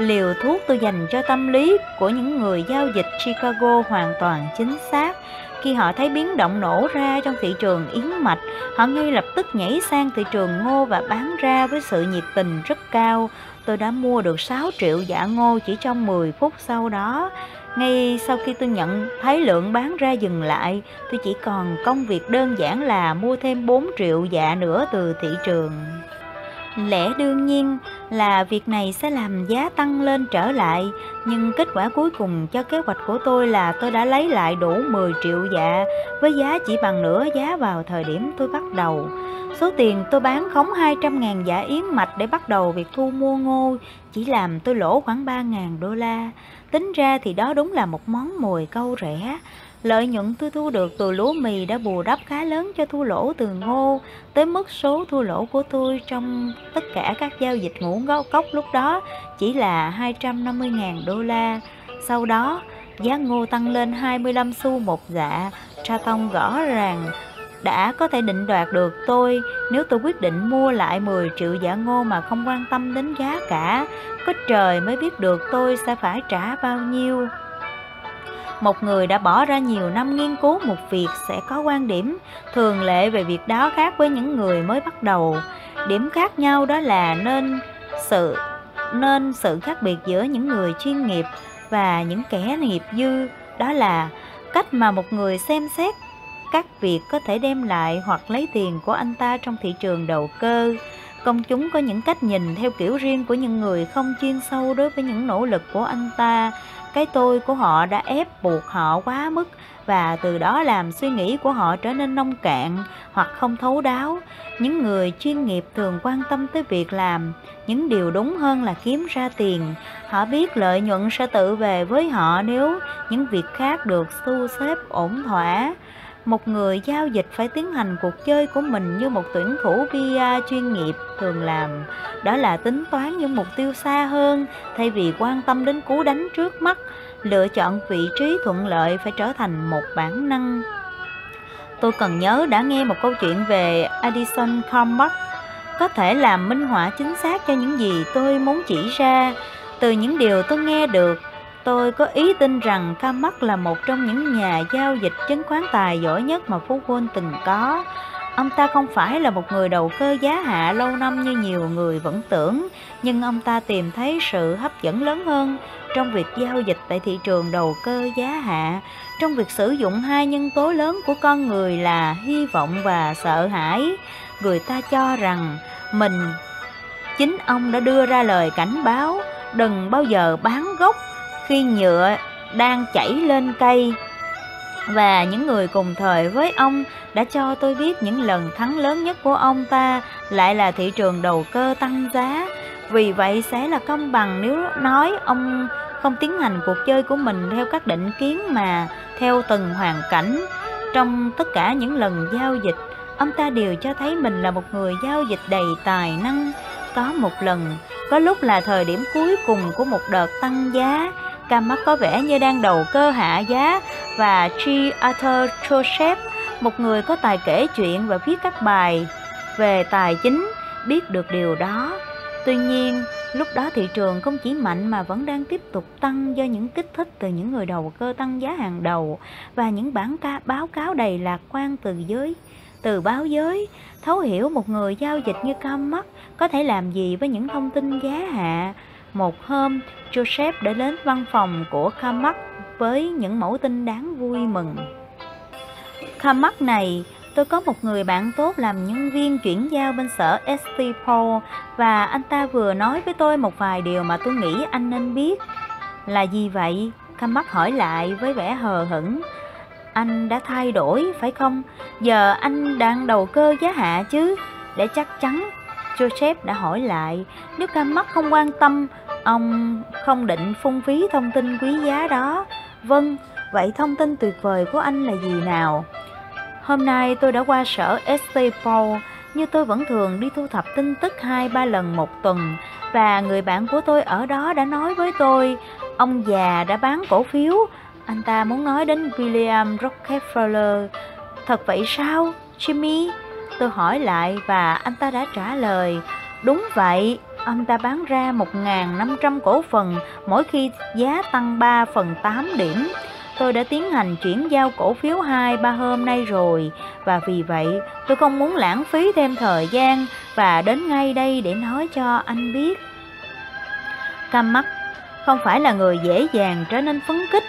Liều thuốc tôi dành cho tâm lý của những người giao dịch Chicago hoàn toàn chính xác. Khi họ thấy biến động nổ ra trong thị trường yến mạch, họ ngay lập tức nhảy sang thị trường ngô và bán ra với sự nhiệt tình rất cao. Tôi đã mua được 6 triệu giả ngô chỉ trong 10 phút sau đó. Ngay sau khi tôi nhận thấy lượng bán ra dừng lại, tôi chỉ còn công việc đơn giản là mua thêm 4 triệu dạ nữa từ thị trường. Lẽ đương nhiên là việc này sẽ làm giá tăng lên trở lại, nhưng kết quả cuối cùng cho kế hoạch của tôi là tôi đã lấy lại đủ 10 triệu dạ với giá chỉ bằng nửa giá vào thời điểm tôi bắt đầu. Số tiền tôi bán khống 200.000 giả dạ yến mạch để bắt đầu việc thu mua ngô chỉ làm tôi lỗ khoảng 3.000 đô la. Tính ra thì đó đúng là một món mồi câu rẻ. Lợi nhuận tôi thu được từ lúa mì đã bù đắp khá lớn cho thua lỗ từ ngô, tới mức số thua lỗ của tôi trong tất cả các giao dịch ngũ ngốc cốc lúc đó chỉ là 250.000 đô la. Sau đó, giá ngô tăng lên 25 xu một dạ, Tra Tông rõ ràng đã có thể định đoạt được tôi nếu tôi quyết định mua lại 10 triệu giả ngô mà không quan tâm đến giá cả. Có trời mới biết được tôi sẽ phải trả bao nhiêu. Một người đã bỏ ra nhiều năm nghiên cứu một việc sẽ có quan điểm thường lệ về việc đó khác với những người mới bắt đầu. Điểm khác nhau đó là nên sự nên sự khác biệt giữa những người chuyên nghiệp và những kẻ nghiệp dư đó là cách mà một người xem xét các việc có thể đem lại hoặc lấy tiền của anh ta trong thị trường đầu cơ. Công chúng có những cách nhìn theo kiểu riêng của những người không chuyên sâu đối với những nỗ lực của anh ta cái tôi của họ đã ép buộc họ quá mức và từ đó làm suy nghĩ của họ trở nên nông cạn hoặc không thấu đáo. Những người chuyên nghiệp thường quan tâm tới việc làm, những điều đúng hơn là kiếm ra tiền. Họ biết lợi nhuận sẽ tự về với họ nếu những việc khác được thu xếp ổn thỏa một người giao dịch phải tiến hành cuộc chơi của mình như một tuyển thủ bia chuyên nghiệp, thường làm. Đó là tính toán những mục tiêu xa hơn, thay vì quan tâm đến cú đánh trước mắt, lựa chọn vị trí thuận lợi phải trở thành một bản năng. Tôi cần nhớ đã nghe một câu chuyện về Addison Carmack có thể làm minh họa chính xác cho những gì tôi muốn chỉ ra. Từ những điều tôi nghe được Tôi có ý tin rằng Kamak là một trong những nhà giao dịch chứng khoán tài giỏi nhất mà Phú Quân từng có. Ông ta không phải là một người đầu cơ giá hạ lâu năm như nhiều người vẫn tưởng, nhưng ông ta tìm thấy sự hấp dẫn lớn hơn trong việc giao dịch tại thị trường đầu cơ giá hạ, trong việc sử dụng hai nhân tố lớn của con người là hy vọng và sợ hãi. Người ta cho rằng mình chính ông đã đưa ra lời cảnh báo đừng bao giờ bán gốc khi nhựa đang chảy lên cây. Và những người cùng thời với ông đã cho tôi biết những lần thắng lớn nhất của ông ta lại là thị trường đầu cơ tăng giá. Vì vậy sẽ là công bằng nếu nói ông không tiến hành cuộc chơi của mình theo các định kiến mà theo từng hoàn cảnh. Trong tất cả những lần giao dịch, ông ta đều cho thấy mình là một người giao dịch đầy tài năng. Có một lần, có lúc là thời điểm cuối cùng của một đợt tăng giá Cam mắt có vẻ như đang đầu cơ hạ giá và G. Arthur Joseph, một người có tài kể chuyện và viết các bài về tài chính, biết được điều đó. Tuy nhiên, lúc đó thị trường không chỉ mạnh mà vẫn đang tiếp tục tăng do những kích thích từ những người đầu cơ tăng giá hàng đầu và những bản ca báo cáo đầy lạc quan từ giới từ báo giới thấu hiểu một người giao dịch như Cam mắt có thể làm gì với những thông tin giá hạ một hôm, Joseph đã đến văn phòng của Kamak với những mẫu tin đáng vui mừng. Kamak này, tôi có một người bạn tốt làm nhân viên chuyển giao bên sở Estipol và anh ta vừa nói với tôi một vài điều mà tôi nghĩ anh nên biết. Là gì vậy? Kamak hỏi lại với vẻ hờ hững. Anh đã thay đổi, phải không? Giờ anh đang đầu cơ giá hạ chứ? Để chắc chắn Joseph đã hỏi lại, nếu Kamak không quan tâm, ông không định phung phí thông tin quý giá đó. Vâng, vậy thông tin tuyệt vời của anh là gì nào? Hôm nay tôi đã qua sở Estepol, như tôi vẫn thường đi thu thập tin tức hai ba lần một tuần. Và người bạn của tôi ở đó đã nói với tôi ông già đã bán cổ phiếu. Anh ta muốn nói đến William Rockefeller. Thật vậy sao Jimmy? Tôi hỏi lại và anh ta đã trả lời Đúng vậy, Ông ta bán ra 1.500 cổ phần mỗi khi giá tăng 3 phần 8 điểm. Tôi đã tiến hành chuyển giao cổ phiếu 2-3 hôm nay rồi và vì vậy tôi không muốn lãng phí thêm thời gian và đến ngay đây để nói cho anh biết. Cam mắt không phải là người dễ dàng trở nên phấn kích.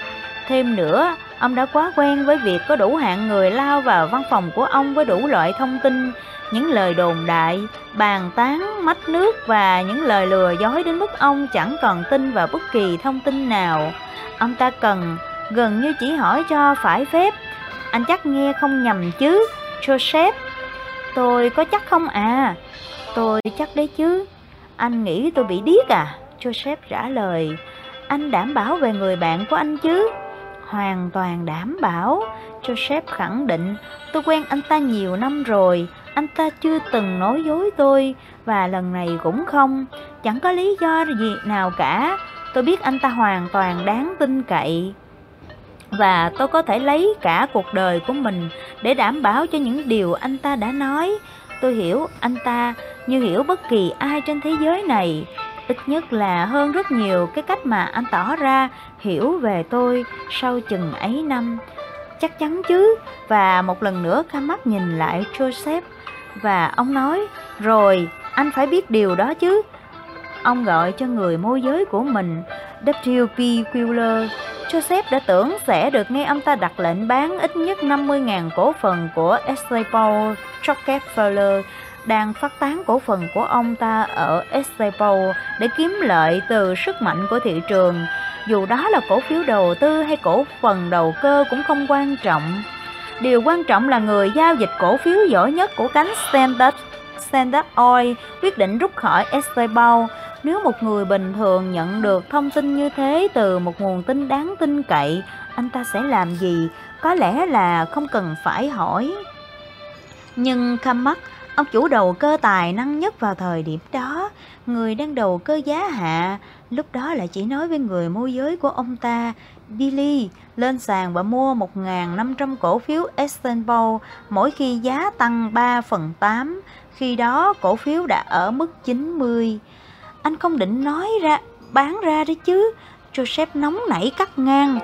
Thêm nữa, Ông đã quá quen với việc có đủ hạng người lao vào văn phòng của ông với đủ loại thông tin, những lời đồn đại, bàn tán, mách nước và những lời lừa dối đến mức ông chẳng còn tin vào bất kỳ thông tin nào. Ông ta cần gần như chỉ hỏi cho phải phép. Anh chắc nghe không nhầm chứ, Joseph. Tôi có chắc không à? Tôi chắc đấy chứ. Anh nghĩ tôi bị điếc à? Joseph trả lời. Anh đảm bảo về người bạn của anh chứ? Hoàn toàn đảm bảo. Joseph khẳng định. Tôi quen anh ta nhiều năm rồi. Anh ta chưa từng nói dối tôi và lần này cũng không. Chẳng có lý do gì nào cả. Tôi biết anh ta hoàn toàn đáng tin cậy và tôi có thể lấy cả cuộc đời của mình để đảm bảo cho những điều anh ta đã nói. Tôi hiểu anh ta như hiểu bất kỳ ai trên thế giới này, ít nhất là hơn rất nhiều cái cách mà anh tỏ ra hiểu về tôi sau chừng ấy năm. Chắc chắn chứ, và một lần nữa ca mắt nhìn lại Joseph và ông nói, rồi anh phải biết điều đó chứ. Ông gọi cho người môi giới của mình, W.P. Quiller, Joseph đã tưởng sẽ được nghe ông ta đặt lệnh bán ít nhất 50.000 cổ phần của Estapol Rockefeller đang phát tán cổ phần của ông ta ở Estapol để kiếm lợi từ sức mạnh của thị trường. Dù đó là cổ phiếu đầu tư hay cổ phần đầu cơ cũng không quan trọng. Điều quan trọng là người giao dịch cổ phiếu giỏi nhất của cánh Standard, Standard Oil quyết định rút khỏi Estapol nếu một người bình thường nhận được thông tin như thế từ một nguồn tin đáng tin cậy, anh ta sẽ làm gì? Có lẽ là không cần phải hỏi. Nhưng Kamak, ông chủ đầu cơ tài năng nhất vào thời điểm đó, người đang đầu cơ giá hạ, lúc đó lại chỉ nói với người môi giới của ông ta, Billy, lên sàn và mua 1.500 cổ phiếu Exxonmobil mỗi khi giá tăng 3 phần 8, khi đó cổ phiếu đã ở mức 90. Anh không định nói ra, bán ra đấy chứ. Joseph nóng nảy cắt ngang.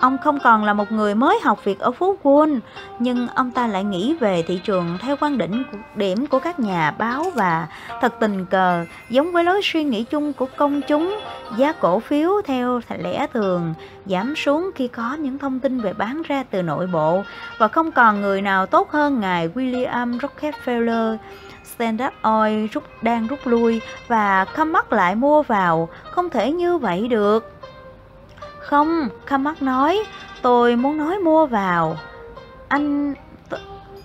Ông không còn là một người mới học việc ở phố Wall, nhưng ông ta lại nghĩ về thị trường theo quan điểm điểm của các nhà báo và thật tình cờ, giống với lối suy nghĩ chung của công chúng, giá cổ phiếu theo lẽ thường giảm xuống khi có những thông tin về bán ra từ nội bộ và không còn người nào tốt hơn ngài William Rockefeller Standard Oil rút đang rút lui và Kamak lại mua vào, không thể như vậy được. Không, Kamak nói, tôi muốn nói mua vào. Anh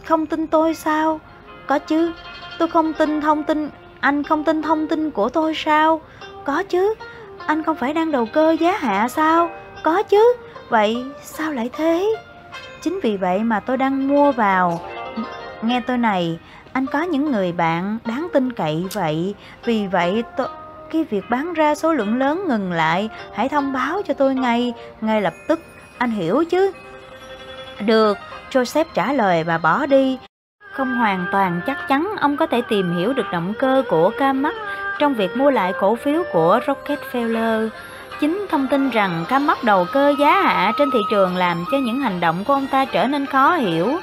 không tin tôi sao? Có chứ, tôi không tin thông tin, anh không tin thông tin của tôi sao? Có chứ, anh không phải đang đầu cơ giá hạ sao? Có chứ, vậy sao lại thế? Chính vì vậy mà tôi đang mua vào. Nghe tôi này, anh có những người bạn đáng tin cậy vậy Vì vậy tôi, cái việc bán ra số lượng lớn ngừng lại. Hãy thông báo cho tôi ngay Ngay lập tức. Anh hiểu chứ? Được Joseph trả lời và bỏ đi. Không hoàn toàn chắc chắn ông có thể tìm hiểu được động cơ của Kamak Trong việc mua lại cổ phiếu của Rockefeller. Chính thông tin rằng Kamak đầu cơ giá hạ trên thị trường làm cho những hành động của ông ta trở nên khó hiểu.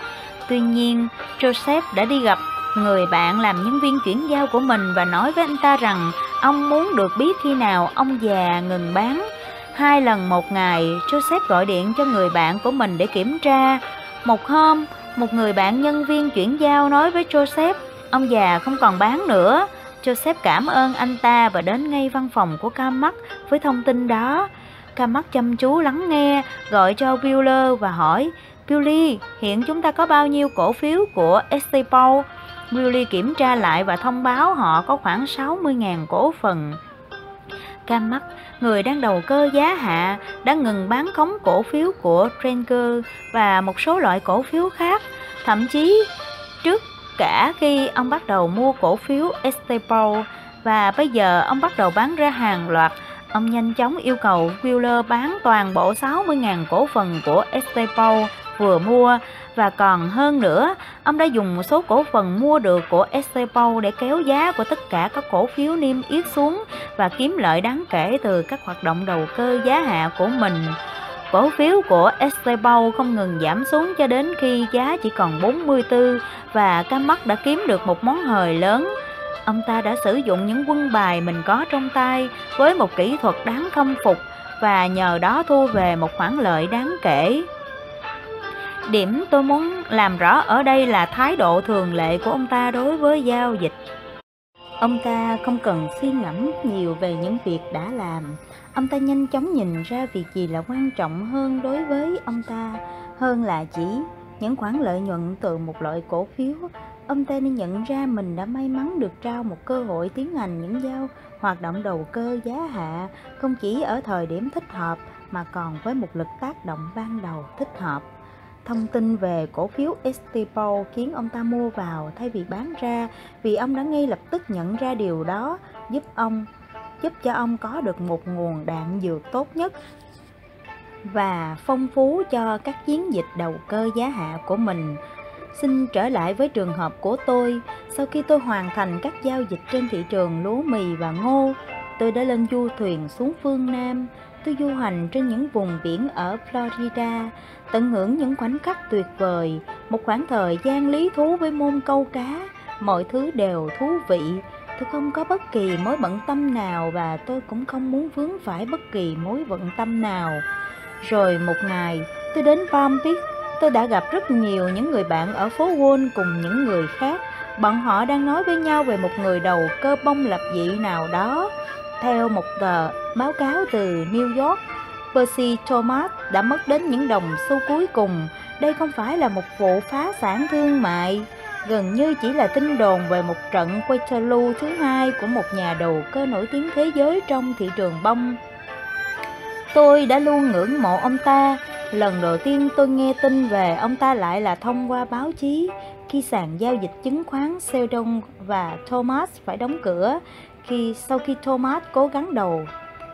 Tuy nhiên, Joseph đã đi gặp Người bạn làm nhân viên chuyển giao của mình và nói với anh ta rằng ông muốn được biết khi nào ông già ngừng bán. Hai lần một ngày, Joseph gọi điện cho người bạn của mình để kiểm tra. Một hôm, một người bạn nhân viên chuyển giao nói với Joseph, ông già không còn bán nữa. Joseph cảm ơn anh ta và đến ngay văn phòng của Kamak với thông tin đó. Kamak chăm chú lắng nghe, gọi cho Bueller và hỏi, Billy, hiện chúng ta có bao nhiêu cổ phiếu của st paul Willy kiểm tra lại và thông báo họ có khoảng 60.000 cổ phần. Cam mắt, người đang đầu cơ giá hạ, đã ngừng bán khống cổ phiếu của Trenker và một số loại cổ phiếu khác. Thậm chí, trước cả khi ông bắt đầu mua cổ phiếu Estepo và bây giờ ông bắt đầu bán ra hàng loạt, ông nhanh chóng yêu cầu Wheeler bán toàn bộ 60.000 cổ phần của Estepo vừa mua và còn hơn nữa, ông đã dùng một số cổ phần mua được của Estepo để kéo giá của tất cả các cổ phiếu niêm yết xuống và kiếm lợi đáng kể từ các hoạt động đầu cơ giá hạ của mình. Cổ phiếu của Estepo không ngừng giảm xuống cho đến khi giá chỉ còn 44 và Camac đã kiếm được một món hời lớn. Ông ta đã sử dụng những quân bài mình có trong tay với một kỹ thuật đáng khâm phục và nhờ đó thu về một khoản lợi đáng kể. Điểm tôi muốn làm rõ ở đây là thái độ thường lệ của ông ta đối với giao dịch. Ông ta không cần suy ngẫm nhiều về những việc đã làm. Ông ta nhanh chóng nhìn ra việc gì là quan trọng hơn đối với ông ta, hơn là chỉ những khoản lợi nhuận từ một loại cổ phiếu. Ông ta nên nhận ra mình đã may mắn được trao một cơ hội tiến hành những giao hoạt động đầu cơ giá hạ, không chỉ ở thời điểm thích hợp mà còn với một lực tác động ban đầu thích hợp. Thông tin về cổ phiếu Estipol khiến ông ta mua vào thay vì bán ra vì ông đã ngay lập tức nhận ra điều đó giúp ông giúp cho ông có được một nguồn đạn dược tốt nhất và phong phú cho các chiến dịch đầu cơ giá hạ của mình. Xin trở lại với trường hợp của tôi, sau khi tôi hoàn thành các giao dịch trên thị trường lúa mì và ngô, tôi đã lên du thuyền xuống phương Nam, tôi du hành trên những vùng biển ở Florida, tận hưởng những khoảnh khắc tuyệt vời, một khoảng thời gian lý thú với môn câu cá, mọi thứ đều thú vị. Tôi không có bất kỳ mối bận tâm nào và tôi cũng không muốn vướng phải bất kỳ mối bận tâm nào. Rồi một ngày, tôi đến Palm Beach, tôi đã gặp rất nhiều những người bạn ở phố Wall cùng những người khác. Bọn họ đang nói với nhau về một người đầu cơ bông lập dị nào đó. Theo một tờ báo cáo từ New York, Percy Thomas đã mất đến những đồng xu cuối cùng. Đây không phải là một vụ phá sản thương mại, gần như chỉ là tin đồn về một trận Waterloo thứ hai của một nhà đầu cơ nổi tiếng thế giới trong thị trường bông. Tôi đã luôn ngưỡng mộ ông ta. Lần đầu tiên tôi nghe tin về ông ta lại là thông qua báo chí khi sàn giao dịch chứng khoán Seldon và Thomas phải đóng cửa khi sau khi Thomas cố gắng đầu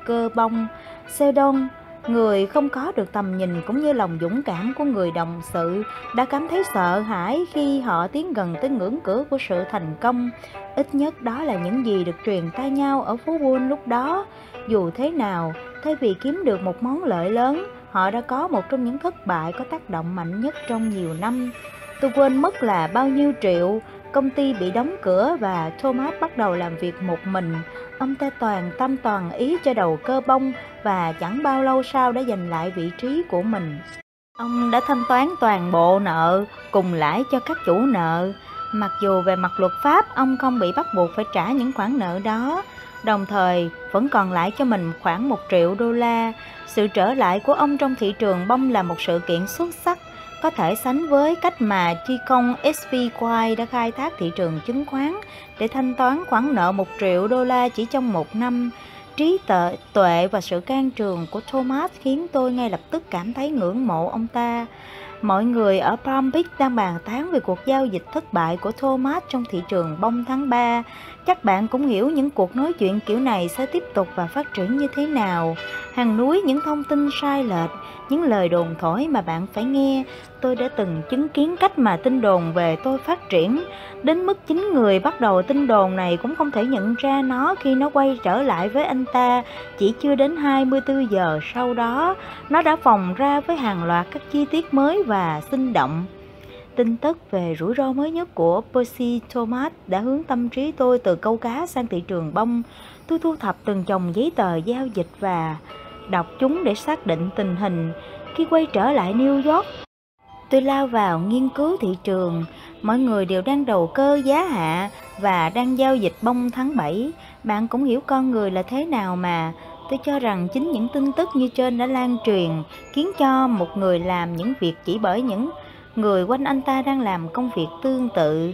cơ bông Seldon người không có được tầm nhìn cũng như lòng dũng cảm của người đồng sự đã cảm thấy sợ hãi khi họ tiến gần tới ngưỡng cửa của sự thành công. Ít nhất đó là những gì được truyền tai nhau ở phố Wall lúc đó. Dù thế nào, thay vì kiếm được một món lợi lớn, họ đã có một trong những thất bại có tác động mạnh nhất trong nhiều năm. Tôi quên mất là bao nhiêu triệu, công ty bị đóng cửa và Thomas bắt đầu làm việc một mình. Ông ta toàn tâm toàn ý cho đầu cơ bông và chẳng bao lâu sau đã giành lại vị trí của mình. Ông đã thanh toán toàn bộ nợ cùng lãi cho các chủ nợ. Mặc dù về mặt luật pháp ông không bị bắt buộc phải trả những khoản nợ đó, đồng thời vẫn còn lại cho mình khoảng một triệu đô la. Sự trở lại của ông trong thị trường bông là một sự kiện xuất sắc có thể sánh với cách mà chi công SPY đã khai thác thị trường chứng khoán để thanh toán khoản nợ 1 triệu đô la chỉ trong một năm. Trí tuệ, tuệ và sự can trường của Thomas khiến tôi ngay lập tức cảm thấy ngưỡng mộ ông ta. Mọi người ở Palm Beach đang bàn tán về cuộc giao dịch thất bại của Thomas trong thị trường bông tháng 3. Chắc bạn cũng hiểu những cuộc nói chuyện kiểu này sẽ tiếp tục và phát triển như thế nào. Hàng núi những thông tin sai lệch, những lời đồn thổi mà bạn phải nghe. Tôi đã từng chứng kiến cách mà tin đồn về tôi phát triển. Đến mức chính người bắt đầu tin đồn này cũng không thể nhận ra nó khi nó quay trở lại với anh ta. Chỉ chưa đến 24 giờ sau đó, nó đã phòng ra với hàng loạt các chi tiết mới và sinh động. Tin tức về rủi ro mới nhất của Percy Thomas đã hướng tâm trí tôi từ câu cá sang thị trường bông. Tôi thu thập từng chồng giấy tờ giao dịch và đọc chúng để xác định tình hình. Khi quay trở lại New York, tôi lao vào nghiên cứu thị trường. Mọi người đều đang đầu cơ giá hạ và đang giao dịch bông tháng 7. Bạn cũng hiểu con người là thế nào mà. Tôi cho rằng chính những tin tức như trên đã lan truyền, khiến cho một người làm những việc chỉ bởi những người quanh anh ta đang làm công việc tương tự.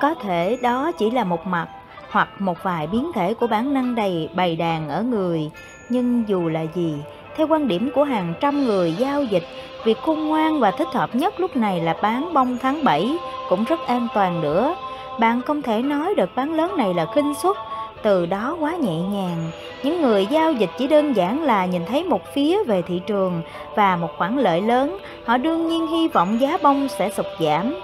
Có thể đó chỉ là một mặt hoặc một vài biến thể của bản năng đầy bày đàn ở người. Nhưng dù là gì, theo quan điểm của hàng trăm người giao dịch, việc khôn ngoan và thích hợp nhất lúc này là bán bông tháng 7 cũng rất an toàn nữa. Bạn không thể nói đợt bán lớn này là khinh suất, từ đó quá nhẹ nhàng. Những người giao dịch chỉ đơn giản là nhìn thấy một phía về thị trường và một khoản lợi lớn, họ đương nhiên hy vọng giá bông sẽ sụt giảm.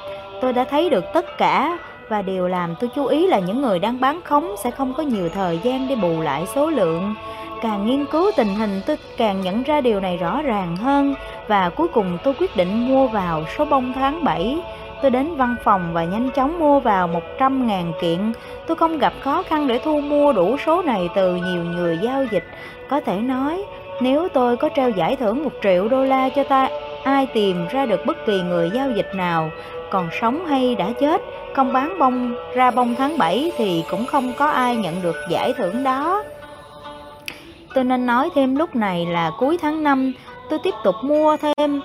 Tôi đã thấy được tất cả và điều làm tôi chú ý là những người đang bán khống sẽ không có nhiều thời gian để bù lại số lượng. Càng nghiên cứu tình hình tôi càng nhận ra điều này rõ ràng hơn và cuối cùng tôi quyết định mua vào số bông tháng 7 Tôi đến văn phòng và nhanh chóng mua vào 100.000 kiện. Tôi không gặp khó khăn để thu mua đủ số này từ nhiều người giao dịch. Có thể nói, nếu tôi có treo giải thưởng 1 triệu đô la cho ta ai tìm ra được bất kỳ người giao dịch nào còn sống hay đã chết không bán bông ra bông tháng 7 thì cũng không có ai nhận được giải thưởng đó tôi nên nói thêm lúc này là cuối tháng 5 tôi tiếp tục mua thêm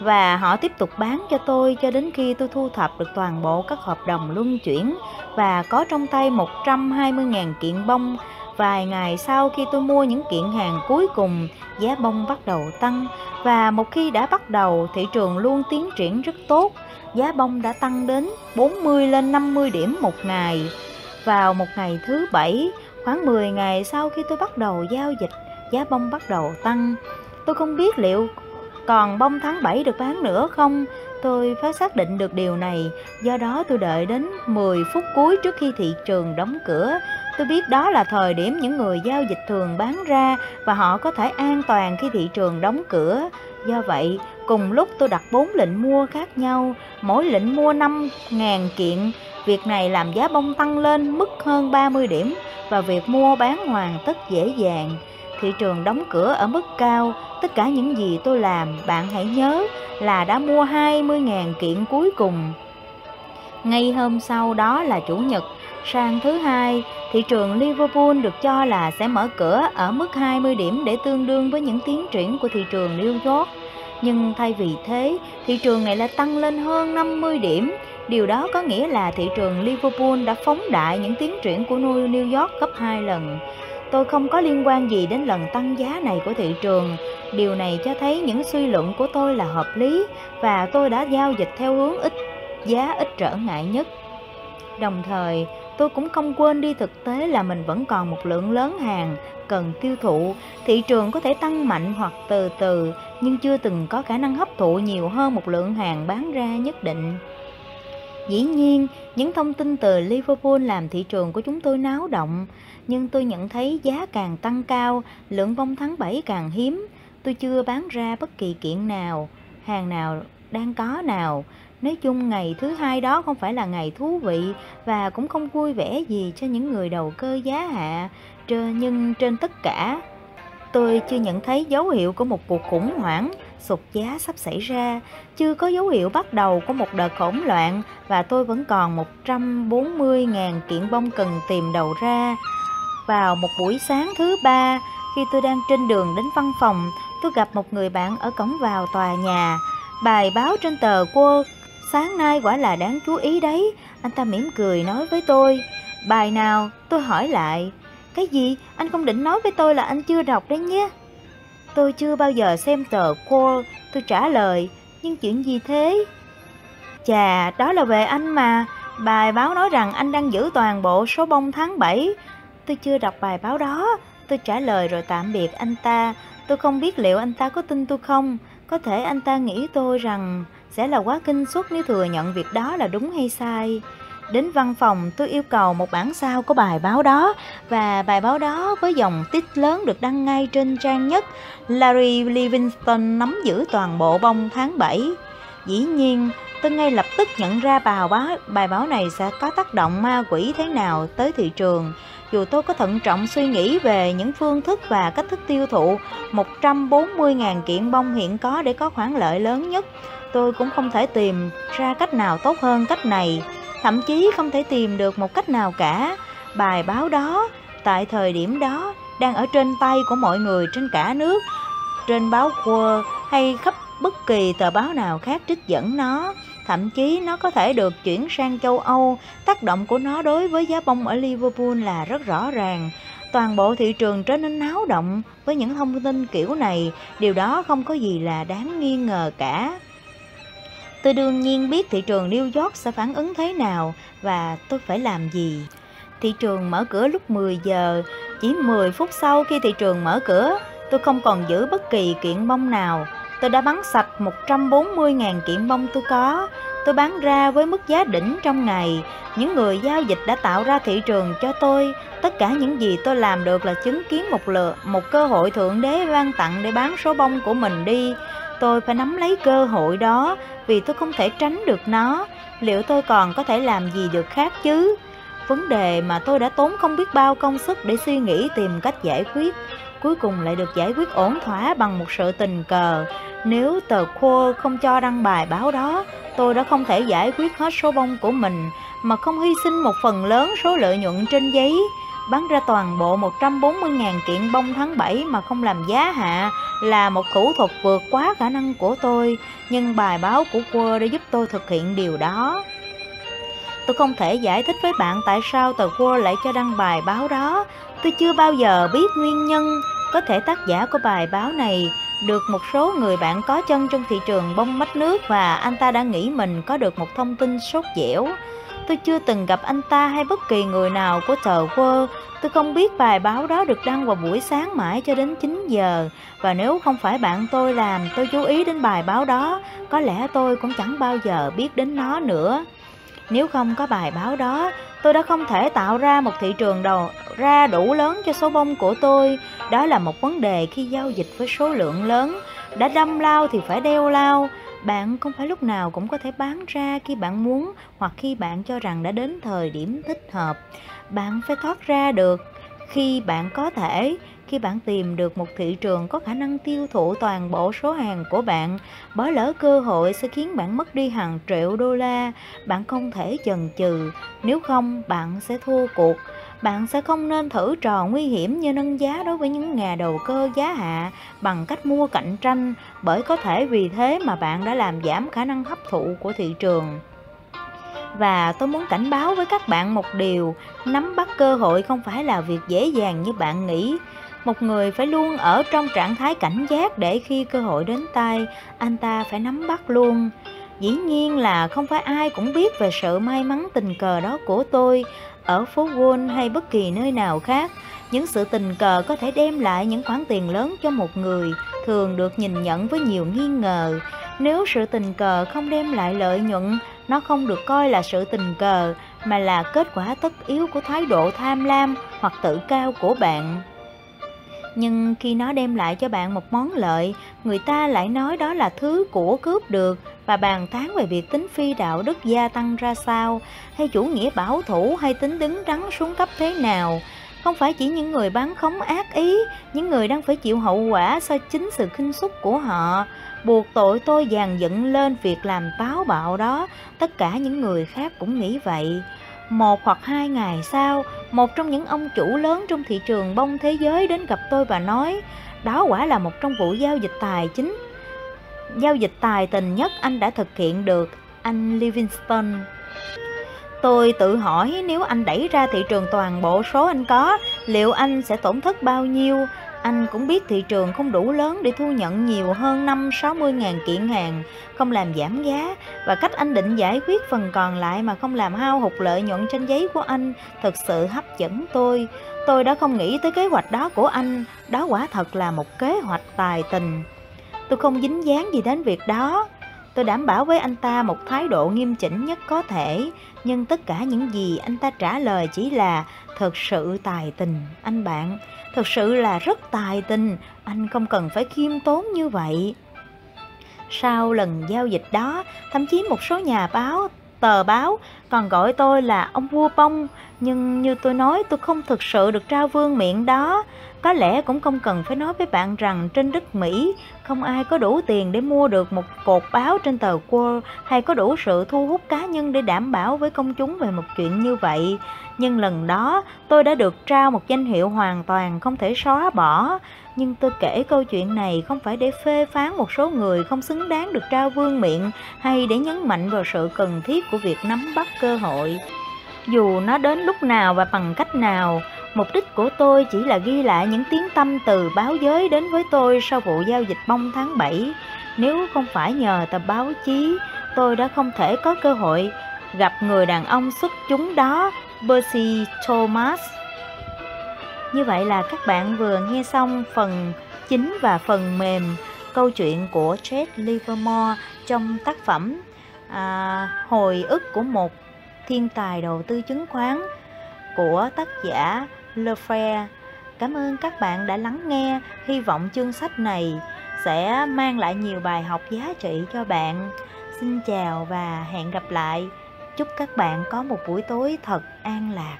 và họ tiếp tục bán cho tôi cho đến khi tôi thu thập được toàn bộ các hợp đồng luân chuyển và có trong tay 120.000 kiện bông. Vài ngày sau khi tôi mua những kiện hàng cuối cùng, giá bông bắt đầu tăng và một khi đã bắt đầu, thị trường luôn tiến triển rất tốt. Giá bông đã tăng đến 40 lên 50 điểm một ngày. Vào một ngày thứ bảy, khoảng 10 ngày sau khi tôi bắt đầu giao dịch, giá bông bắt đầu tăng. Tôi không biết liệu còn bông tháng 7 được bán nữa không? Tôi phải xác định được điều này, do đó tôi đợi đến 10 phút cuối trước khi thị trường đóng cửa. Tôi biết đó là thời điểm những người giao dịch thường bán ra và họ có thể an toàn khi thị trường đóng cửa. Do vậy, cùng lúc tôi đặt 4 lệnh mua khác nhau, mỗi lệnh mua 5.000 kiện. Việc này làm giá bông tăng lên mức hơn 30 điểm và việc mua bán hoàn tất dễ dàng. Thị trường đóng cửa ở mức cao, tất cả những gì tôi làm, bạn hãy nhớ là đã mua 20.000 kiện cuối cùng. Ngay hôm sau đó là Chủ nhật, sang thứ hai, thị trường Liverpool được cho là sẽ mở cửa ở mức 20 điểm để tương đương với những tiến triển của thị trường New York. Nhưng thay vì thế, thị trường này lại tăng lên hơn 50 điểm. Điều đó có nghĩa là thị trường Liverpool đã phóng đại những tiến triển của New York gấp 2 lần. Tôi không có liên quan gì đến lần tăng giá này của thị trường. Điều này cho thấy những suy luận của tôi là hợp lý và tôi đã giao dịch theo hướng ít giá ít trở ngại nhất. Đồng thời, tôi cũng không quên đi thực tế là mình vẫn còn một lượng lớn hàng cần tiêu thụ. Thị trường có thể tăng mạnh hoặc từ từ, nhưng chưa từng có khả năng hấp thụ nhiều hơn một lượng hàng bán ra nhất định. Dĩ nhiên, những thông tin từ Liverpool làm thị trường của chúng tôi náo động, nhưng tôi nhận thấy giá càng tăng cao, lượng vong tháng 7 càng hiếm. Tôi chưa bán ra bất kỳ kiện nào, hàng nào đang có nào. Nói chung ngày thứ hai đó không phải là ngày thú vị và cũng không vui vẻ gì cho những người đầu cơ giá hạ, nhưng trên tất cả tôi chưa nhận thấy dấu hiệu của một cuộc khủng hoảng sụt giá sắp xảy ra, chưa có dấu hiệu bắt đầu của một đợt hỗn loạn và tôi vẫn còn 140.000 kiện bông cần tìm đầu ra. Vào một buổi sáng thứ ba, khi tôi đang trên đường đến văn phòng, tôi gặp một người bạn ở cổng vào tòa nhà. Bài báo trên tờ World sáng nay quả là đáng chú ý đấy. Anh ta mỉm cười nói với tôi. Bài nào? Tôi hỏi lại. Cái gì? Anh không định nói với tôi là anh chưa đọc đấy nhé. Tôi chưa bao giờ xem tờ World. Tôi trả lời. Nhưng chuyện gì thế? Chà, đó là về anh mà. Bài báo nói rằng anh đang giữ toàn bộ số bông tháng 7 tôi chưa đọc bài báo đó. Tôi trả lời rồi tạm biệt anh ta. Tôi không biết liệu anh ta có tin tôi không. Có thể anh ta nghĩ tôi rằng sẽ là quá kinh suất nếu thừa nhận việc đó là đúng hay sai. Đến văn phòng tôi yêu cầu một bản sao của bài báo đó và bài báo đó với dòng tít lớn được đăng ngay trên trang nhất Larry Livingston nắm giữ toàn bộ bông tháng 7. Dĩ nhiên, tôi ngay lập tức nhận ra bài báo, bài báo này sẽ có tác động ma quỷ thế nào tới thị trường dù tôi có thận trọng suy nghĩ về những phương thức và cách thức tiêu thụ 140.000 kiện bông hiện có để có khoản lợi lớn nhất, tôi cũng không thể tìm ra cách nào tốt hơn cách này, thậm chí không thể tìm được một cách nào cả. Bài báo đó, tại thời điểm đó, đang ở trên tay của mọi người trên cả nước, trên báo Quơ hay khắp bất kỳ tờ báo nào khác trích dẫn nó. Thậm chí nó có thể được chuyển sang châu Âu, tác động của nó đối với giá bông ở Liverpool là rất rõ ràng. Toàn bộ thị trường trở nên náo động với những thông tin kiểu này, điều đó không có gì là đáng nghi ngờ cả. Tôi đương nhiên biết thị trường New York sẽ phản ứng thế nào và tôi phải làm gì. Thị trường mở cửa lúc 10 giờ, chỉ 10 phút sau khi thị trường mở cửa, tôi không còn giữ bất kỳ kiện bông nào. Tôi đã bán sạch 140.000 kiện bông tôi có. Tôi bán ra với mức giá đỉnh trong ngày. Những người giao dịch đã tạo ra thị trường cho tôi. Tất cả những gì tôi làm được là chứng kiến một lượt, một cơ hội thượng đế ban tặng để bán số bông của mình đi. Tôi phải nắm lấy cơ hội đó vì tôi không thể tránh được nó. Liệu tôi còn có thể làm gì được khác chứ? Vấn đề mà tôi đã tốn không biết bao công sức để suy nghĩ tìm cách giải quyết cuối cùng lại được giải quyết ổn thỏa bằng một sự tình cờ. Nếu tờ Quo không cho đăng bài báo đó, tôi đã không thể giải quyết hết số bông của mình mà không hy sinh một phần lớn số lợi nhuận trên giấy bán ra toàn bộ 140.000 kiện bông tháng 7 mà không làm giá hạ là một thủ thuật vượt quá khả năng của tôi, nhưng bài báo của Quo đã giúp tôi thực hiện điều đó. Tôi không thể giải thích với bạn tại sao tờ Quơ lại cho đăng bài báo đó. Tôi chưa bao giờ biết nguyên nhân. Có thể tác giả của bài báo này được một số người bạn có chân trong thị trường bông mách nước và anh ta đã nghĩ mình có được một thông tin sốt dẻo. Tôi chưa từng gặp anh ta hay bất kỳ người nào của tờ Quơ. Tôi không biết bài báo đó được đăng vào buổi sáng mãi cho đến 9 giờ. Và nếu không phải bạn tôi làm, tôi chú ý đến bài báo đó, có lẽ tôi cũng chẳng bao giờ biết đến nó nữa. Nếu không có bài báo đó, tôi đã không thể tạo ra một thị trường đầu ra đủ lớn cho số bông của tôi. Đó là một vấn đề khi giao dịch với số lượng lớn. Đã đâm lao thì phải đeo lao. Bạn không phải lúc nào cũng có thể bán ra khi bạn muốn hoặc khi bạn cho rằng đã đến thời điểm thích hợp. Bạn phải thoát ra được khi bạn có thể, khi bạn tìm được một thị trường có khả năng tiêu thụ toàn bộ số hàng của bạn, bỏ lỡ cơ hội sẽ khiến bạn mất đi hàng triệu đô la. Bạn không thể chần chừ, nếu không bạn sẽ thua cuộc bạn sẽ không nên thử trò nguy hiểm như nâng giá đối với những nhà đầu cơ giá hạ bằng cách mua cạnh tranh, bởi có thể vì thế mà bạn đã làm giảm khả năng hấp thụ của thị trường. Và tôi muốn cảnh báo với các bạn một điều, nắm bắt cơ hội không phải là việc dễ dàng như bạn nghĩ. Một người phải luôn ở trong trạng thái cảnh giác để khi cơ hội đến tay, anh ta phải nắm bắt luôn. Dĩ nhiên là không phải ai cũng biết về sự may mắn tình cờ đó của tôi ở phố Wall hay bất kỳ nơi nào khác. Những sự tình cờ có thể đem lại những khoản tiền lớn cho một người, thường được nhìn nhận với nhiều nghi ngờ. Nếu sự tình cờ không đem lại lợi nhuận, nó không được coi là sự tình cờ, mà là kết quả tất yếu của thái độ tham lam hoặc tự cao của bạn. Nhưng khi nó đem lại cho bạn một món lợi, người ta lại nói đó là thứ của cướp được và bàn tán về việc tính phi đạo đức gia tăng ra sao, hay chủ nghĩa bảo thủ hay tính đứng đắn xuống cấp thế nào. Không phải chỉ những người bán khống ác ý, những người đang phải chịu hậu quả do chính sự khinh xúc của họ, buộc tội tôi dàn dựng lên việc làm táo bạo đó, tất cả những người khác cũng nghĩ vậy. Một hoặc hai ngày sau, một trong những ông chủ lớn trong thị trường bông thế giới đến gặp tôi và nói, đó quả là một trong vụ giao dịch tài chính. Giao dịch tài tình nhất anh đã thực hiện được, anh Livingston. Tôi tự hỏi nếu anh đẩy ra thị trường toàn bộ số anh có, liệu anh sẽ tổn thất bao nhiêu? Anh cũng biết thị trường không đủ lớn để thu nhận nhiều hơn 5-60 ngàn kiện hàng, không làm giảm giá và cách anh định giải quyết phần còn lại mà không làm hao hụt lợi nhuận trên giấy của anh thực sự hấp dẫn tôi. Tôi đã không nghĩ tới kế hoạch đó của anh, đó quả thật là một kế hoạch tài tình. Tôi không dính dáng gì đến việc đó. Tôi đảm bảo với anh ta một thái độ nghiêm chỉnh nhất có thể, nhưng tất cả những gì anh ta trả lời chỉ là thật sự tài tình, anh bạn. Thật sự là rất tài tình, anh không cần phải khiêm tốn như vậy. Sau lần giao dịch đó, thậm chí một số nhà báo, tờ báo còn gọi tôi là ông vua bông, nhưng như tôi nói tôi không thực sự được trao vương miệng đó. Có lẽ cũng không cần phải nói với bạn rằng trên đất Mỹ không ai có đủ tiền để mua được một cột báo trên tờ Wall hay có đủ sự thu hút cá nhân để đảm bảo với công chúng về một chuyện như vậy. Nhưng lần đó tôi đã được trao một danh hiệu hoàn toàn không thể xóa bỏ. Nhưng tôi kể câu chuyện này không phải để phê phán một số người không xứng đáng được trao vương miệng hay để nhấn mạnh vào sự cần thiết của việc nắm bắt cơ hội. Dù nó đến lúc nào và bằng cách nào, Mục đích của tôi chỉ là ghi lại những tiếng tâm từ báo giới đến với tôi sau vụ giao dịch bông tháng 7. Nếu không phải nhờ tờ báo chí, tôi đã không thể có cơ hội gặp người đàn ông xuất chúng đó, Percy Thomas. Như vậy là các bạn vừa nghe xong phần chính và phần mềm câu chuyện của Chet Livermore trong tác phẩm à, Hồi ức của một thiên tài đầu tư chứng khoán của tác giả Lefebvre. Cảm ơn các bạn đã lắng nghe, hy vọng chương sách này sẽ mang lại nhiều bài học giá trị cho bạn. Xin chào và hẹn gặp lại. Chúc các bạn có một buổi tối thật an lạc.